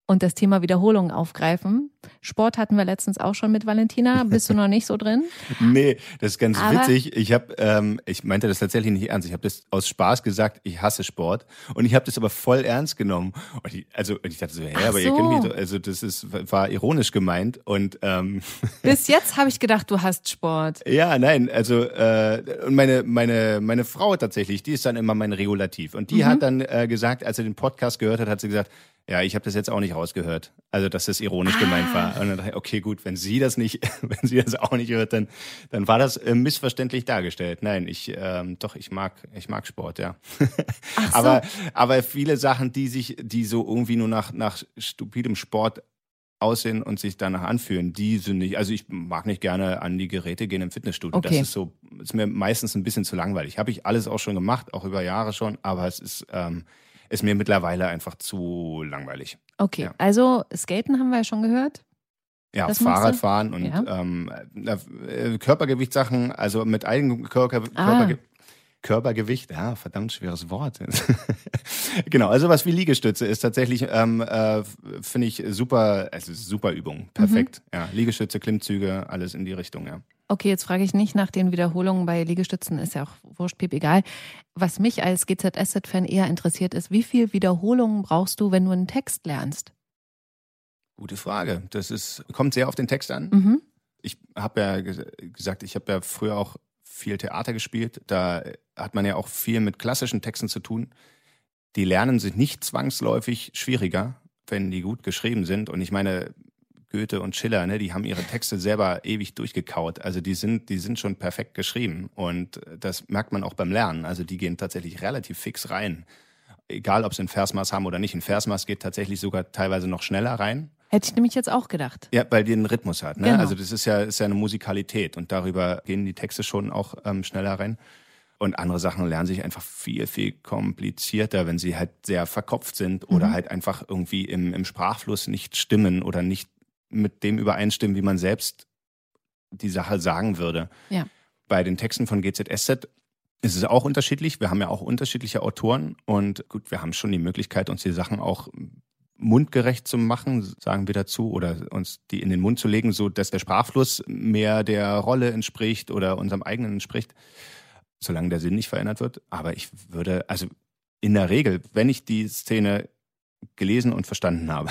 und das Thema Wiederholung aufgreifen. Sport hatten wir letztens auch schon mit Valentina. Bist du noch nicht so drin? nee, das ist ganz Aber witzig. Ich habe, ähm, ich meinte das tatsächlich nicht ernst. Ich habe das aus Spaß gesagt, ich hasse Sport. Und ich habe das aber voll ernst genommen. Und ich, also ich dachte so, hä, aber so. ihr kennt mich doch. Also das ist, war ironisch gemeint. Und ähm, bis jetzt habe ich gedacht, du hast Sport. Ja, nein, also äh, und meine meine meine Frau tatsächlich, die ist dann immer mein Regulativ. Und die mhm. hat dann äh, gesagt, als sie den Podcast gehört hat, hat sie gesagt, ja, ich habe das jetzt auch nicht rausgehört. Also, dass das ironisch ah. gemeint war. Und dann dachte ich, okay, gut, wenn sie das nicht, wenn sie das auch nicht hört, dann, dann war das äh, missverständlich dargestellt. Nein, ich, ähm, doch, ich mag, ich mag Sport, ja. Ach so. aber, aber viele Sachen, die sich, die so irgendwie nur nach, nach stupidem Sport aussehen und sich danach anfühlen, die sind nicht, also ich mag nicht gerne an die Geräte gehen im Fitnessstudio. Okay. Das ist so, ist mir meistens ein bisschen zu langweilig. Habe ich alles auch schon gemacht, auch über Jahre schon, aber es ist, ähm, ist mir mittlerweile einfach zu langweilig. Okay, ja. also Skaten haben wir ja schon gehört. Ja, das Fahrradfahren und ja. ähm, äh, Körpergewichtssachen, also mit eigenem Körper, ah. Körpergewicht, ja, verdammt schweres Wort. genau, also was wie Liegestütze ist tatsächlich, ähm, äh, finde ich super, es ist super Übung, perfekt. Mhm. Ja, Liegestütze, Klimmzüge, alles in die Richtung, ja. Okay, jetzt frage ich nicht nach den Wiederholungen bei Liegestützen, ist ja auch wurscht, piep, egal. Was mich als GZSZ-Fan eher interessiert, ist, wie viel Wiederholungen brauchst du, wenn du einen Text lernst? Gute Frage. Das ist, kommt sehr auf den Text an. Mhm. Ich habe ja gesagt, ich habe ja früher auch viel Theater gespielt. Da hat man ja auch viel mit klassischen Texten zu tun. Die lernen sich nicht zwangsläufig schwieriger, wenn die gut geschrieben sind. Und ich meine, Goethe und Schiller, ne, die haben ihre Texte selber ewig durchgekaut. Also die sind, die sind schon perfekt geschrieben. Und das merkt man auch beim Lernen. Also die gehen tatsächlich relativ fix rein. Egal, ob sie ein Versmaß haben oder nicht. Ein Versmaß geht tatsächlich sogar teilweise noch schneller rein. Hätte ich nämlich jetzt auch gedacht. Ja, weil die einen Rhythmus hat. Ne? Genau. Also das ist ja, ist ja eine Musikalität und darüber gehen die Texte schon auch ähm, schneller rein. Und andere Sachen lernen sich einfach viel, viel komplizierter, wenn sie halt sehr verkopft sind oder mhm. halt einfach irgendwie im, im Sprachfluss nicht stimmen oder nicht mit dem übereinstimmen, wie man selbst die Sache sagen würde. Ja. Bei den Texten von GZSZ ist es auch unterschiedlich. Wir haben ja auch unterschiedliche Autoren und gut, wir haben schon die Möglichkeit, uns die Sachen auch mundgerecht zu machen, sagen wir dazu, oder uns die in den Mund zu legen, so dass der Sprachfluss mehr der Rolle entspricht oder unserem eigenen entspricht, solange der Sinn nicht verändert wird. Aber ich würde, also in der Regel, wenn ich die Szene gelesen und verstanden habe,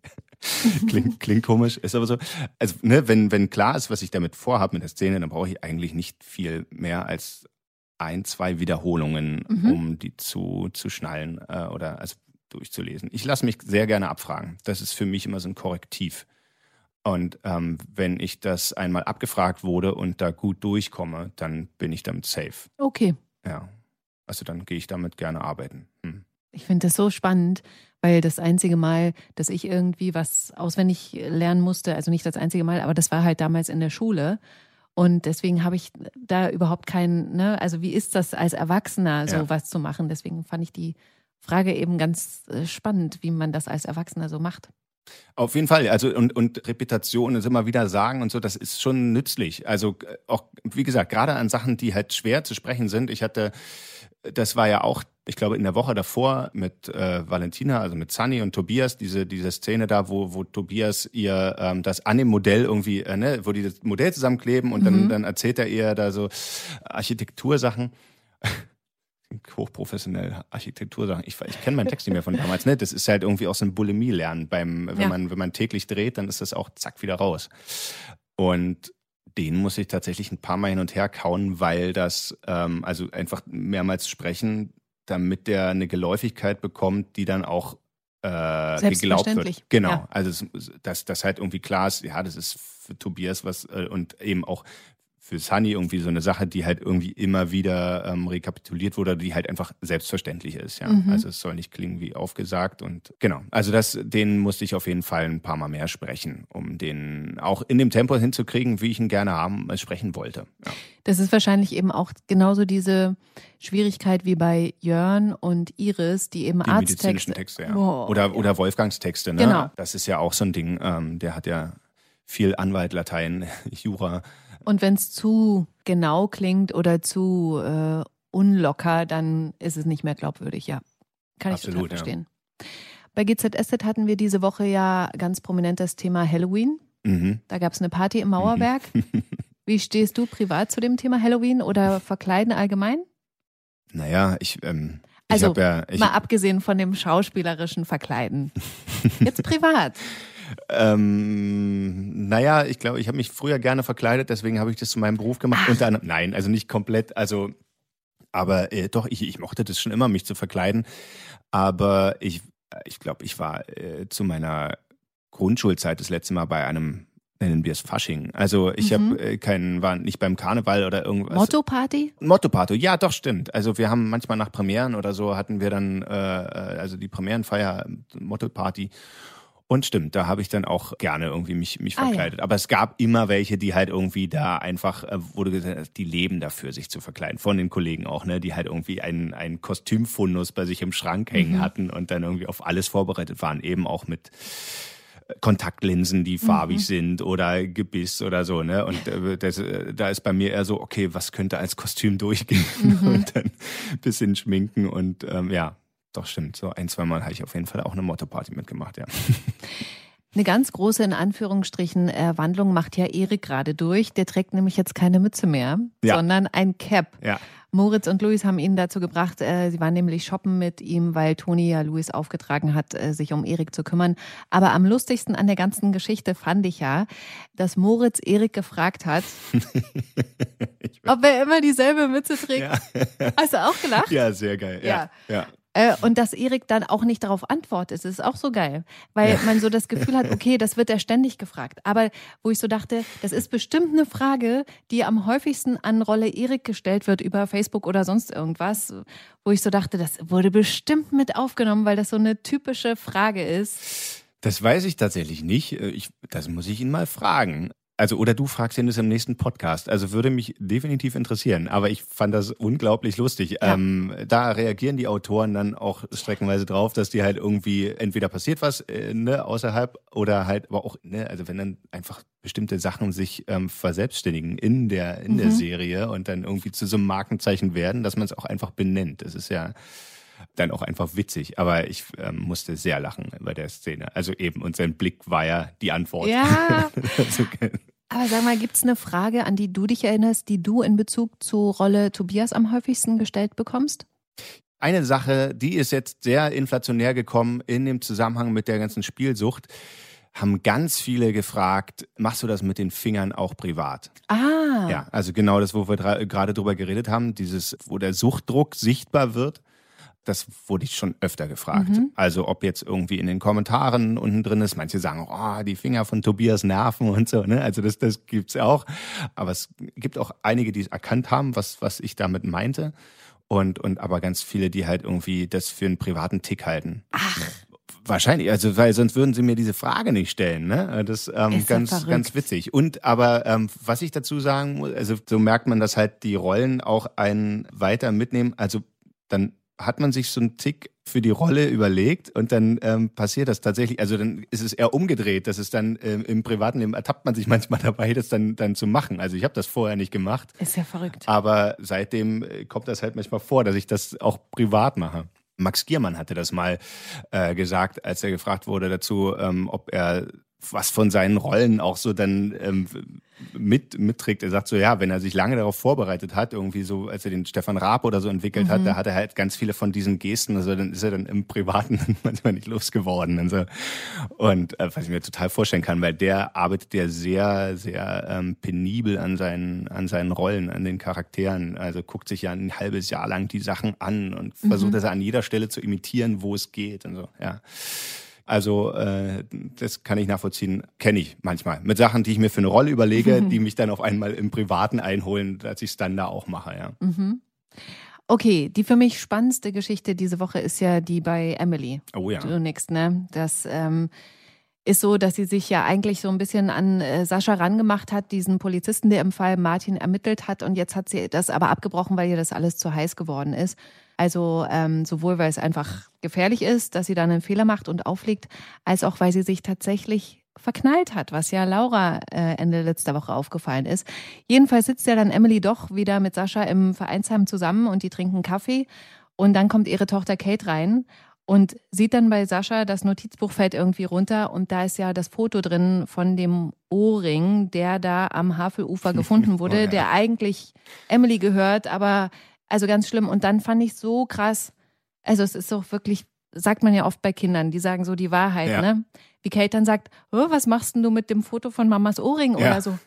klingt, klingt komisch, ist aber so. Also, ne, wenn, wenn klar ist, was ich damit vorhabe mit der Szene, dann brauche ich eigentlich nicht viel mehr als ein, zwei Wiederholungen, mhm. um die zu, zu schnallen äh, oder also durchzulesen. Ich lasse mich sehr gerne abfragen. Das ist für mich immer so ein Korrektiv. Und ähm, wenn ich das einmal abgefragt wurde und da gut durchkomme, dann bin ich damit safe. Okay. Ja. Also dann gehe ich damit gerne arbeiten. Hm. Ich finde das so spannend, weil das einzige Mal, dass ich irgendwie was auswendig lernen musste, also nicht das einzige Mal, aber das war halt damals in der Schule. Und deswegen habe ich da überhaupt keinen, ne, also wie ist das als Erwachsener, so ja. was zu machen? Deswegen fand ich die Frage eben ganz äh, spannend, wie man das als Erwachsener so macht. Auf jeden Fall. Also und, und Reputation ist immer wieder sagen und so, das ist schon nützlich. Also äh, auch, wie gesagt, gerade an Sachen, die halt schwer zu sprechen sind. Ich hatte, das war ja auch, ich glaube, in der Woche davor mit äh, Valentina, also mit Sunny und Tobias, diese, diese Szene da, wo, wo Tobias ihr ähm, das an dem Modell irgendwie, äh, ne, wo die das Modell zusammenkleben und mhm. dann, dann erzählt er ihr da so Architektursachen hochprofessionell Architektur sagen. Ich, ich kenne meinen Text nicht mehr von damals. Ne? Das ist halt irgendwie aus dem Bulimie-Lernen. Beim, wenn, ja. man, wenn man täglich dreht, dann ist das auch zack wieder raus. Und den muss ich tatsächlich ein paar Mal hin und her kauen, weil das, ähm, also einfach mehrmals sprechen, damit der eine Geläufigkeit bekommt, die dann auch äh, geglaubt wird. Genau. Ja. Also dass das halt irgendwie klar ist, ja, das ist für Tobias was äh, und eben auch für Sunny irgendwie so eine Sache, die halt irgendwie immer wieder ähm, rekapituliert wurde, die halt einfach selbstverständlich ist, ja. Mhm. Also es soll nicht klingen wie aufgesagt und genau. Also das, den musste ich auf jeden Fall ein paar Mal mehr sprechen, um den auch in dem Tempo hinzukriegen, wie ich ihn gerne haben, äh, sprechen wollte. Ja. Das ist wahrscheinlich eben auch genauso diese Schwierigkeit wie bei Jörn und Iris, die eben die Arzttexte. Texte, ja. Oh, oder, ja. oder Wolfgangs Texte, ne? Genau. Das ist ja auch so ein Ding, ähm, der hat ja viel Anwalt, Latein, Jura und wenn es zu genau klingt oder zu äh, unlocker, dann ist es nicht mehr glaubwürdig, ja. Kann Absolut, ich total verstehen. Ja. Bei GZSZ hatten wir diese Woche ja ganz prominent das Thema Halloween. Mhm. Da gab es eine Party im Mauerwerk. Mhm. Wie stehst du privat zu dem Thema Halloween oder Verkleiden allgemein? Naja, ich. Ähm, also, ich ja, ich, mal abgesehen von dem schauspielerischen Verkleiden. Jetzt privat. Ähm, naja, ich glaube, ich habe mich früher gerne verkleidet, deswegen habe ich das zu meinem Beruf gemacht. Unter anderem, nein, also nicht komplett, also, aber äh, doch, ich, ich mochte das schon immer, mich zu verkleiden. Aber ich, ich glaube, ich war äh, zu meiner Grundschulzeit das letzte Mal bei einem nennen wir es Fasching. Also ich mhm. habe äh, keinen, war nicht beim Karneval oder irgendwas. Motto-Party? Motto-Party, ja, doch stimmt. Also wir haben manchmal nach Premieren oder so hatten wir dann, äh, äh also die Premierenfeier, Motto-Party. Und stimmt, da habe ich dann auch gerne irgendwie mich, mich verkleidet. Ah, ja. Aber es gab immer welche, die halt irgendwie da einfach, äh, wurde gesagt, die leben dafür, sich zu verkleiden. Von den Kollegen auch, ne? Die halt irgendwie einen, einen Kostümfundus bei sich im Schrank hängen mhm. hatten und dann irgendwie auf alles vorbereitet waren, eben auch mit äh, Kontaktlinsen, die farbig mhm. sind oder Gebiss oder so, ne? Und äh, das, da ist bei mir eher so, okay, was könnte als Kostüm durchgehen? Mhm. Und dann ein bisschen schminken und ähm, ja, doch, stimmt. So ein, zwei Mal habe ich auf jeden Fall auch eine Motto-Party mitgemacht, ja. Eine ganz große, in Anführungsstrichen, äh, Wandlung macht ja Erik gerade durch. Der trägt nämlich jetzt keine Mütze mehr, ja. sondern ein Cap. Ja. Moritz und Luis haben ihn dazu gebracht, äh, sie waren nämlich shoppen mit ihm, weil Toni ja Luis aufgetragen hat, äh, sich um Erik zu kümmern. Aber am lustigsten an der ganzen Geschichte fand ich ja, dass Moritz Erik gefragt hat, ob er immer dieselbe Mütze trägt. Ja. Hast du auch gelacht? Ja, sehr geil. Ja. ja. ja. Äh, und dass Erik dann auch nicht darauf antwortet, ist auch so geil. Weil man so das Gefühl hat, okay, das wird er ständig gefragt. Aber wo ich so dachte, das ist bestimmt eine Frage, die am häufigsten an Rolle Erik gestellt wird über Facebook oder sonst irgendwas. Wo ich so dachte, das wurde bestimmt mit aufgenommen, weil das so eine typische Frage ist. Das weiß ich tatsächlich nicht. Äh, ich, das muss ich ihn mal fragen. Also, oder du fragst ihn das im nächsten Podcast. Also würde mich definitiv interessieren. Aber ich fand das unglaublich lustig. Ja. Ähm, da reagieren die Autoren dann auch streckenweise drauf, dass die halt irgendwie entweder passiert was äh, ne, außerhalb oder halt aber auch, ne, also wenn dann einfach bestimmte Sachen sich ähm, verselbstständigen in der, in mhm. der Serie und dann irgendwie zu so einem Markenzeichen werden, dass man es auch einfach benennt. Das ist ja dann auch einfach witzig. Aber ich ähm, musste sehr lachen bei der Szene. Also eben, und sein Blick war ja die Antwort. Ja. Aber sag mal, gibt es eine Frage, an die du dich erinnerst, die du in Bezug zur Rolle Tobias am häufigsten gestellt bekommst? Eine Sache, die ist jetzt sehr inflationär gekommen in dem Zusammenhang mit der ganzen Spielsucht haben ganz viele gefragt, machst du das mit den Fingern auch privat? Ah. Ja, also genau das, wo wir gerade drüber geredet haben, dieses, wo der Suchtdruck sichtbar wird. Das wurde ich schon öfter gefragt. Mhm. Also ob jetzt irgendwie in den Kommentaren unten drin ist, manche sagen, oh, die Finger von Tobias nerven und so, ne? Also das, das gibt's auch. Aber es gibt auch einige, die es erkannt haben, was, was ich damit meinte. Und, und aber ganz viele, die halt irgendwie das für einen privaten Tick halten. Ach. Wahrscheinlich, also weil sonst würden sie mir diese Frage nicht stellen. Ne? Das ähm, ist ganz, ja ganz witzig. Und aber ähm, was ich dazu sagen muss, also so merkt man, dass halt die Rollen auch einen weiter mitnehmen. Also dann hat man sich so einen Tick für die Rolle überlegt und dann ähm, passiert das tatsächlich. Also dann ist es eher umgedreht, dass es dann ähm, im privaten Leben ertappt man sich manchmal dabei, das dann dann zu machen. Also ich habe das vorher nicht gemacht. Ist ja verrückt. Aber seitdem äh, kommt das halt manchmal vor, dass ich das auch privat mache. Max Giermann hatte das mal äh, gesagt, als er gefragt wurde dazu, ähm, ob er was von seinen Rollen auch so dann ähm, mit, mitträgt. Er sagt so, ja, wenn er sich lange darauf vorbereitet hat, irgendwie so, als er den Stefan Raab oder so entwickelt mhm. hat, da hat er halt ganz viele von diesen Gesten, also dann ist er dann im Privaten manchmal nicht losgeworden und so. Und äh, was ich mir total vorstellen kann, weil der arbeitet ja sehr, sehr ähm, penibel an seinen, an seinen Rollen, an den Charakteren. Also guckt sich ja ein halbes Jahr lang die Sachen an und mhm. versucht das an jeder Stelle zu imitieren, wo es geht und so, ja. Also äh, das kann ich nachvollziehen, kenne ich manchmal. Mit Sachen, die ich mir für eine Rolle überlege, die mich dann auf einmal im Privaten einholen, dass ich es dann da auch mache, ja. Mhm. Okay, die für mich spannendste Geschichte diese Woche ist ja die bei Emily. Oh ja. Nix, ne? Das ähm, ist so, dass sie sich ja eigentlich so ein bisschen an äh, Sascha rangemacht hat, diesen Polizisten, der im Fall Martin ermittelt hat. Und jetzt hat sie das aber abgebrochen, weil ihr das alles zu heiß geworden ist. Also ähm, sowohl, weil es einfach gefährlich ist, dass sie dann einen Fehler macht und auflegt, als auch, weil sie sich tatsächlich verknallt hat, was ja Laura äh, Ende letzter Woche aufgefallen ist. Jedenfalls sitzt ja dann Emily doch wieder mit Sascha im Vereinsheim zusammen und die trinken Kaffee. Und dann kommt ihre Tochter Kate rein und sieht dann bei Sascha, das Notizbuch fällt irgendwie runter und da ist ja das Foto drin von dem Ohrring, der da am Havelufer gefunden wurde, oh ja. der eigentlich Emily gehört, aber also ganz schlimm. Und dann fand ich so krass, also es ist doch wirklich, sagt man ja oft bei Kindern, die sagen so die Wahrheit, ja. ne? Wie Kate dann sagt, oh, was machst denn du mit dem Foto von Mamas Ohrring ja. oder so?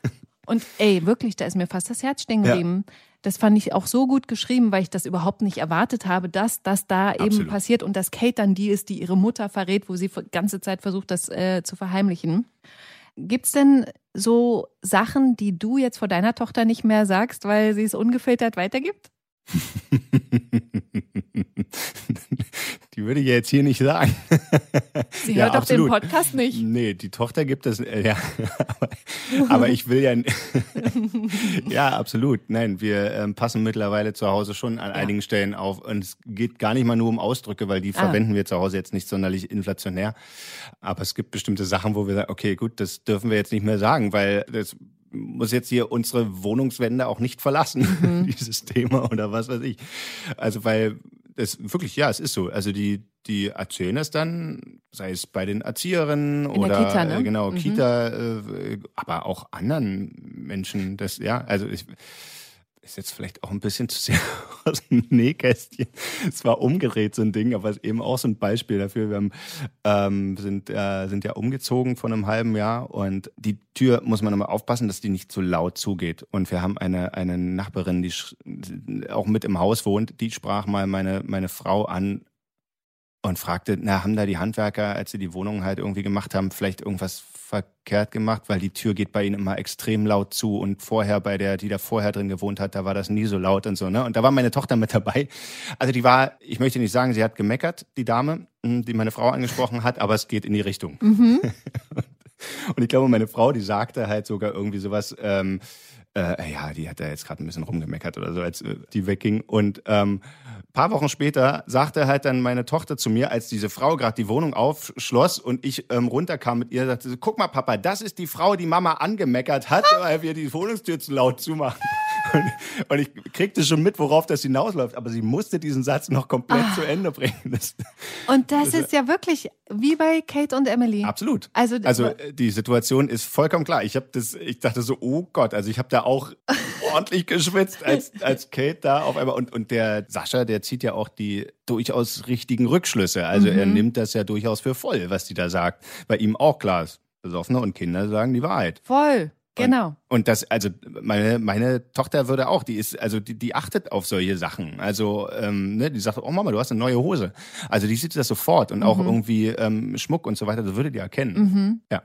Und ey, wirklich, da ist mir fast das Herz stehen geblieben. Ja. Das fand ich auch so gut geschrieben, weil ich das überhaupt nicht erwartet habe, dass das da Absolut. eben passiert und dass Kate dann die ist, die ihre Mutter verrät, wo sie die ganze Zeit versucht, das äh, zu verheimlichen. Gibt's denn so Sachen, die du jetzt vor deiner Tochter nicht mehr sagst, weil sie es ungefiltert weitergibt? Die würde ich jetzt hier nicht sagen. Sie hört ja, doch absolut. den Podcast nicht. Nee, die Tochter gibt es, äh, ja. aber, aber, ich will ja, ja, absolut. Nein, wir ähm, passen mittlerweile zu Hause schon an ja. einigen Stellen auf. Und es geht gar nicht mal nur um Ausdrücke, weil die ah. verwenden wir zu Hause jetzt nicht sonderlich inflationär. Aber es gibt bestimmte Sachen, wo wir sagen, okay, gut, das dürfen wir jetzt nicht mehr sagen, weil das muss jetzt hier unsere Wohnungswände auch nicht verlassen, mhm. dieses Thema oder was weiß ich. Also weil es wirklich, ja, es ist so. Also die, die erzählen es dann, sei es bei den Erzieherinnen In oder Kita, ne? äh, genau, mhm. Kita, äh, aber auch anderen Menschen. Das, ja, also ich, ist jetzt vielleicht auch ein bisschen zu sehr aus dem Nähkästchen. Es war umgedreht, so ein Ding, aber es ist eben auch so ein Beispiel dafür. Wir haben, ähm, sind, äh, sind ja umgezogen vor einem halben Jahr und die Tür muss man immer aufpassen, dass die nicht zu laut zugeht. Und wir haben eine, eine Nachbarin, die auch mit im Haus wohnt, die sprach mal meine, meine Frau an, und fragte, na, haben da die Handwerker, als sie die Wohnung halt irgendwie gemacht haben, vielleicht irgendwas verkehrt gemacht, weil die Tür geht bei ihnen immer extrem laut zu und vorher bei der, die da vorher drin gewohnt hat, da war das nie so laut und so, ne? Und da war meine Tochter mit dabei. Also die war, ich möchte nicht sagen, sie hat gemeckert, die Dame, hm, die meine Frau angesprochen hat, aber es geht in die Richtung. Mhm. und ich glaube, meine Frau, die sagte halt sogar irgendwie sowas, ähm, äh, ja, die hat da jetzt gerade ein bisschen rumgemeckert oder so, als äh, die wegging. Und ähm, paar Wochen später sagte halt dann meine Tochter zu mir, als diese Frau gerade die Wohnung aufschloss und ich ähm, runterkam mit ihr, sagte sie, guck mal, Papa, das ist die Frau, die Mama angemeckert hat, weil wir die Wohnungstür zu laut zumachen. Und, und, ich kriegte schon mit, worauf das hinausläuft, aber sie musste diesen Satz noch komplett ah. zu Ende bringen. Das, und das, das, ist ja wirklich wie bei Kate und Emily. Absolut. Also, also die Situation ist vollkommen klar. Ich habe das, ich dachte so, oh Gott, also ich habe da auch ordentlich geschwitzt, als, als Kate da auf einmal und, und der Sascha, der zieht ja auch die durchaus richtigen Rückschlüsse. Also mhm. er nimmt das ja durchaus für voll, was die da sagt. Bei ihm auch klar ist. Besoffene und Kinder sagen die Wahrheit. Voll. Genau. Und, das, also meine, meine Tochter würde auch, die ist, also die, die achtet auf solche Sachen. Also, ähm, ne, die sagt, oh Mama, du hast eine neue Hose. Also die sieht das sofort und mhm. auch irgendwie ähm, Schmuck und so weiter, das würde die erkennen. Mhm. Ja.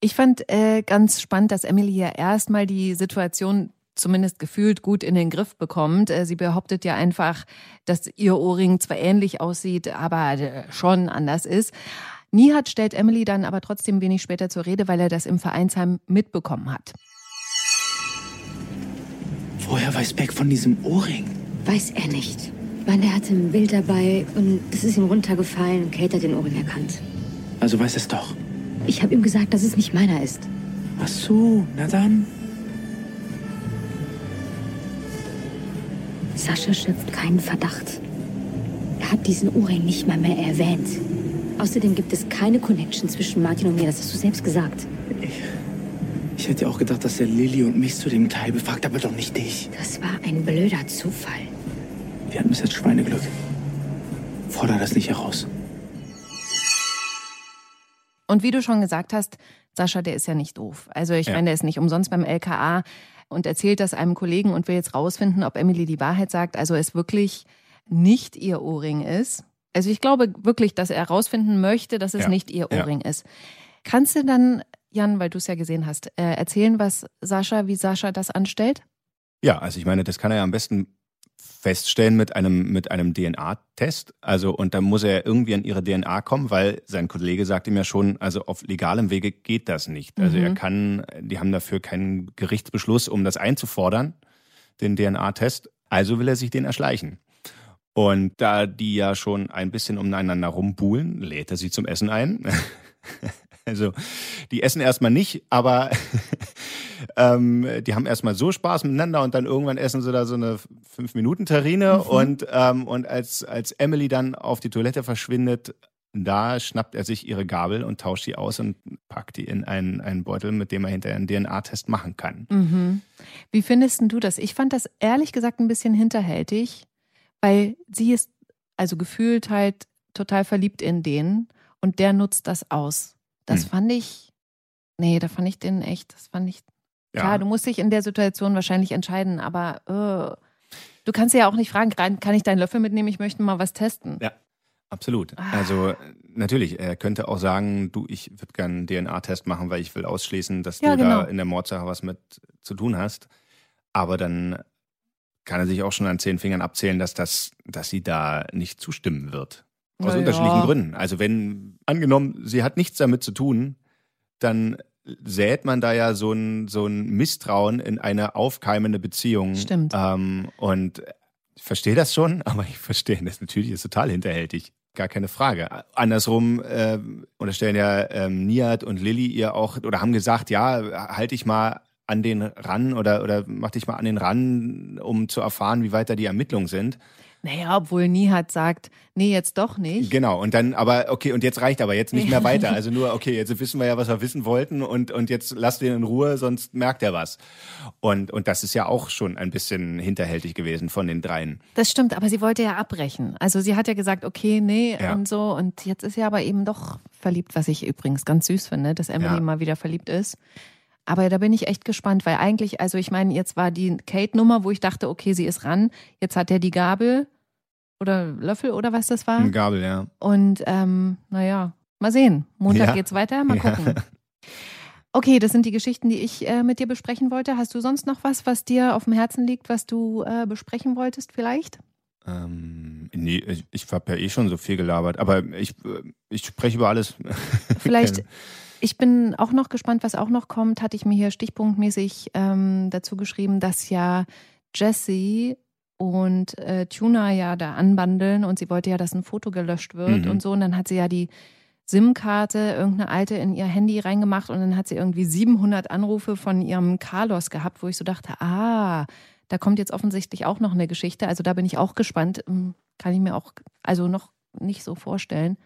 Ich fand äh, ganz spannend, dass Emily ja erstmal die Situation zumindest gefühlt gut in den Griff bekommt. Äh, sie behauptet ja einfach, dass ihr Ohrring zwar ähnlich aussieht, aber äh, schon anders ist. Nihat stellt Emily dann aber trotzdem wenig später zur Rede, weil er das im Vereinsheim mitbekommen hat. Woher weiß Beck von diesem Ohrring? Weiß er nicht. Weil er hatte ein Bild dabei und es ist ihm runtergefallen und Kate hat den Ohrring erkannt. Also weiß es doch. Ich habe ihm gesagt, dass es nicht meiner ist. Ach so, na dann. Sascha schöpft keinen Verdacht. Er hat diesen Ohrring nicht mal mehr erwähnt. Außerdem gibt es keine Connection zwischen Martin und mir, das hast du selbst gesagt. Ich, ich hätte auch gedacht, dass er Lilly und mich zu dem Teil befragt, aber doch nicht dich. Das war ein blöder Zufall. Wir hatten bis jetzt Schweineglück. Forder das nicht heraus. Und wie du schon gesagt hast, Sascha, der ist ja nicht doof. Also ich ja. meine, der ist nicht umsonst beim LKA und erzählt das einem Kollegen und will jetzt rausfinden, ob Emily die Wahrheit sagt. Also es wirklich nicht ihr Ohrring ist. Also ich glaube wirklich, dass er herausfinden möchte, dass es ja. nicht ihr Ohrring ja. ist. Kannst du dann, Jan, weil du es ja gesehen hast, äh, erzählen, was Sascha, wie Sascha das anstellt? Ja, also ich meine, das kann er ja am besten feststellen mit einem, mit einem DNA-Test. Also, und da muss er irgendwie an ihre DNA kommen, weil sein Kollege sagt ihm ja schon, also auf legalem Wege geht das nicht. Also mhm. er kann, die haben dafür keinen Gerichtsbeschluss, um das einzufordern, den DNA-Test. Also will er sich den erschleichen. Und da die ja schon ein bisschen umeinander rumbuhlen, lädt er sie zum Essen ein. also die essen erstmal nicht, aber ähm, die haben erstmal so Spaß miteinander und dann irgendwann essen sie da so eine Fünf-Minuten-Terrine. Mhm. Und, ähm, und als, als Emily dann auf die Toilette verschwindet, da schnappt er sich ihre Gabel und tauscht sie aus und packt die in einen, einen Beutel, mit dem er hinterher einen DNA-Test machen kann. Mhm. Wie findest du das? Ich fand das ehrlich gesagt ein bisschen hinterhältig weil sie ist also gefühlt halt total verliebt in den und der nutzt das aus. Das hm. fand ich, nee, da fand ich den echt, das fand ich, ja. klar, du musst dich in der Situation wahrscheinlich entscheiden, aber uh, du kannst ja auch nicht fragen, kann ich deinen Löffel mitnehmen, ich möchte mal was testen. Ja. Absolut. Ah. Also natürlich, er könnte auch sagen, du, ich würde gerne einen DNA-Test machen, weil ich will ausschließen, dass ja, du genau. da in der Mordsache was mit zu tun hast. Aber dann kann er sich auch schon an zehn Fingern abzählen, dass, das, dass sie da nicht zustimmen wird. Aus Na unterschiedlichen. Gründen. Also wenn, angenommen, sie hat nichts damit zu tun, dann sät man da ja so ein, so ein Misstrauen in eine aufkeimende Beziehung. Stimmt. Ähm, und ich verstehe das schon, aber ich verstehe das natürlich ist total hinterhältig. Gar keine Frage. Andersrum äh, unterstellen ja ähm, Niat und Lilly ihr auch oder haben gesagt, ja, halte ich mal an den ran oder, oder mach dich mal an den ran, um zu erfahren, wie weit da die Ermittlungen sind. Naja, obwohl Nihat sagt, nee, jetzt doch nicht. Genau, und dann, aber okay, und jetzt reicht aber jetzt nicht mehr weiter. Also nur, okay, jetzt wissen wir ja, was wir wissen wollten und, und jetzt lasst ihn in Ruhe, sonst merkt er was. Und, und das ist ja auch schon ein bisschen hinterhältig gewesen von den dreien. Das stimmt, aber sie wollte ja abbrechen. Also sie hat ja gesagt, okay, nee ja. und so. Und jetzt ist sie aber eben doch verliebt, was ich übrigens ganz süß finde, dass Emily ja. mal wieder verliebt ist. Aber da bin ich echt gespannt, weil eigentlich, also ich meine, jetzt war die Kate-Nummer, wo ich dachte, okay, sie ist ran. Jetzt hat er die Gabel oder Löffel oder was das war. Eine Gabel, ja. Und ähm, naja, mal sehen. Montag ja. geht's weiter, mal gucken. Ja. Okay, das sind die Geschichten, die ich äh, mit dir besprechen wollte. Hast du sonst noch was, was dir auf dem Herzen liegt, was du äh, besprechen wolltest vielleicht? Ähm, nee, ich, ich habe ja eh schon so viel gelabert, aber ich, äh, ich spreche über alles. Vielleicht Ich bin auch noch gespannt, was auch noch kommt. Hatte ich mir hier stichpunktmäßig ähm, dazu geschrieben, dass ja Jessie und äh, Tuna ja da anbandeln und sie wollte ja, dass ein Foto gelöscht wird mhm. und so. Und dann hat sie ja die SIM-Karte, irgendeine alte, in ihr Handy reingemacht und dann hat sie irgendwie 700 Anrufe von ihrem Carlos gehabt, wo ich so dachte, ah, da kommt jetzt offensichtlich auch noch eine Geschichte. Also da bin ich auch gespannt. Hm, kann ich mir auch also noch nicht so vorstellen,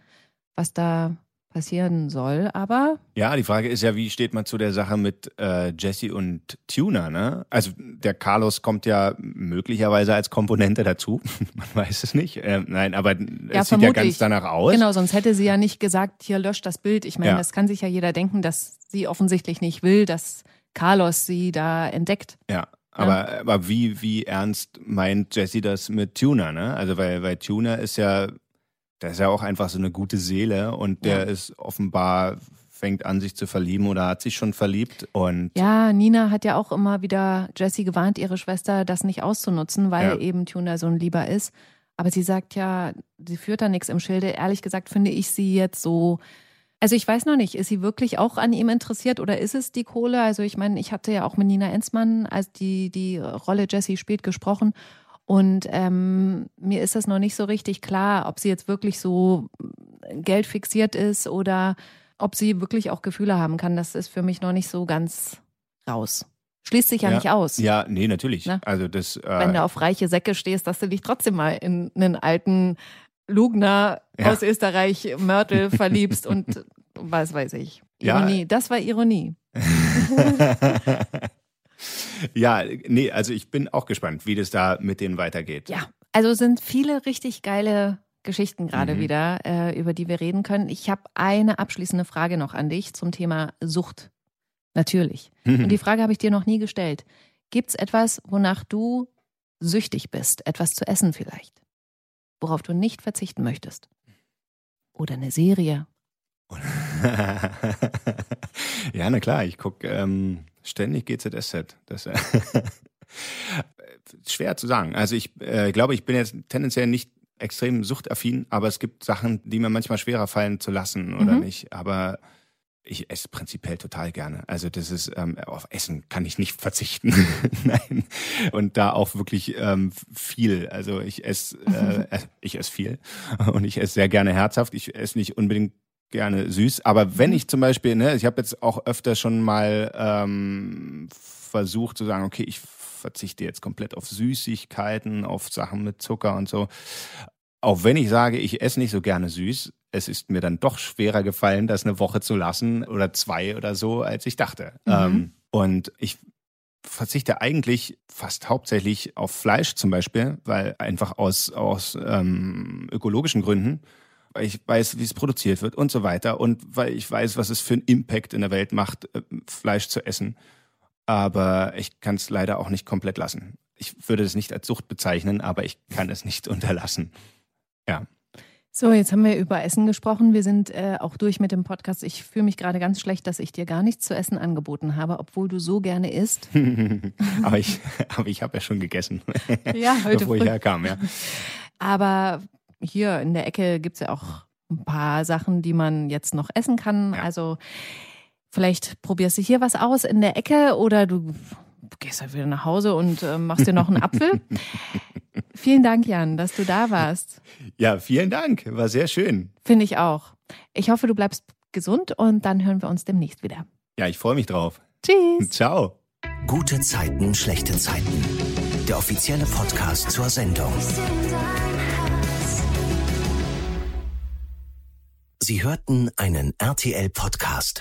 was da passieren soll, aber. Ja, die Frage ist ja, wie steht man zu der Sache mit äh, Jesse und Tuner, ne? Also der Carlos kommt ja möglicherweise als Komponente dazu. man weiß es nicht. Äh, nein, aber ja, es sieht ja ganz danach aus. Genau, sonst hätte sie ja nicht gesagt, hier löscht das Bild. Ich meine, ja. das kann sich ja jeder denken, dass sie offensichtlich nicht will, dass Carlos sie da entdeckt. Ja, aber, ja. aber wie, wie ernst meint Jesse das mit Tuner, ne? Also weil, weil Tuner ist ja der ist ja auch einfach so eine gute Seele und der ja. ist offenbar fängt an, sich zu verlieben oder hat sich schon verliebt. Und ja, Nina hat ja auch immer wieder Jessie gewarnt, ihre Schwester, das nicht auszunutzen, weil ja. eben Tuna so ein Lieber ist. Aber sie sagt ja, sie führt da nichts im Schilde. Ehrlich gesagt finde ich sie jetzt so. Also ich weiß noch nicht, ist sie wirklich auch an ihm interessiert oder ist es die Kohle? Also ich meine, ich hatte ja auch mit Nina Enzmann, als die die Rolle Jessie spielt, gesprochen und ähm, mir ist das noch nicht so richtig klar, ob sie jetzt wirklich so geldfixiert ist oder ob sie wirklich auch Gefühle haben kann. Das ist für mich noch nicht so ganz raus. Schließt sich ja, ja nicht aus. Ja, nee, natürlich. Ne? Also das, äh, Wenn du auf reiche Säcke stehst, dass du dich trotzdem mal in einen alten Lugner ja. aus Österreich Mörtel verliebst und was weiß ich. Ironie, ja. das war Ironie. ja, nee, also ich bin auch gespannt, wie das da mit denen weitergeht. Ja, also sind viele richtig geile Geschichten gerade mhm. wieder, äh, über die wir reden können. Ich habe eine abschließende Frage noch an dich zum Thema Sucht. Natürlich. Mhm. Und die Frage habe ich dir noch nie gestellt. Gibt es etwas, wonach du süchtig bist? Etwas zu essen vielleicht? Worauf du nicht verzichten möchtest? Oder eine Serie? ja, na klar, ich gucke ähm, Ständig GZSZ. Das, äh, schwer zu sagen. Also ich äh, glaube, ich bin jetzt tendenziell nicht extrem suchtaffin, aber es gibt Sachen, die mir manchmal schwerer fallen zu lassen oder mhm. nicht. Aber ich esse prinzipiell total gerne. Also das ist ähm, auf Essen kann ich nicht verzichten. Nein. Und da auch wirklich ähm, viel. Also ich esse äh, ich esse viel und ich esse sehr gerne herzhaft. Ich esse nicht unbedingt gerne süß. Aber wenn ich zum Beispiel, ne, ich habe jetzt auch öfter schon mal ähm, versucht zu sagen, okay, ich verzichte jetzt komplett auf Süßigkeiten, auf Sachen mit Zucker und so. Auch wenn ich sage, ich esse nicht so gerne süß, es ist mir dann doch schwerer gefallen, das eine Woche zu lassen oder zwei oder so, als ich dachte. Mhm. Ähm, und ich verzichte eigentlich fast hauptsächlich auf Fleisch zum Beispiel, weil einfach aus, aus ähm, ökologischen Gründen weil ich weiß, wie es produziert wird und so weiter und weil ich weiß, was es für einen Impact in der Welt macht, äh, Fleisch zu essen. Aber ich kann es leider auch nicht komplett lassen. Ich würde es nicht als Sucht bezeichnen, aber ich kann es nicht unterlassen. Ja. So, jetzt haben wir über Essen gesprochen. Wir sind äh, auch durch mit dem Podcast. Ich fühle mich gerade ganz schlecht, dass ich dir gar nichts zu essen angeboten habe, obwohl du so gerne isst. aber ich, aber ich habe ja schon gegessen, ja, heute bevor ich herkam. Ja. Aber hier in der Ecke gibt es ja auch ein paar Sachen, die man jetzt noch essen kann. Ja. Also vielleicht probierst du hier was aus in der Ecke oder du gehst halt wieder nach Hause und äh, machst dir noch einen Apfel. vielen Dank, Jan, dass du da warst. Ja, vielen Dank. War sehr schön. Finde ich auch. Ich hoffe, du bleibst gesund und dann hören wir uns demnächst wieder. Ja, ich freue mich drauf. Tschüss. Ciao. Gute Zeiten, schlechte Zeiten. Der offizielle Podcast zur Sendung. Sie hörten einen RTL-Podcast.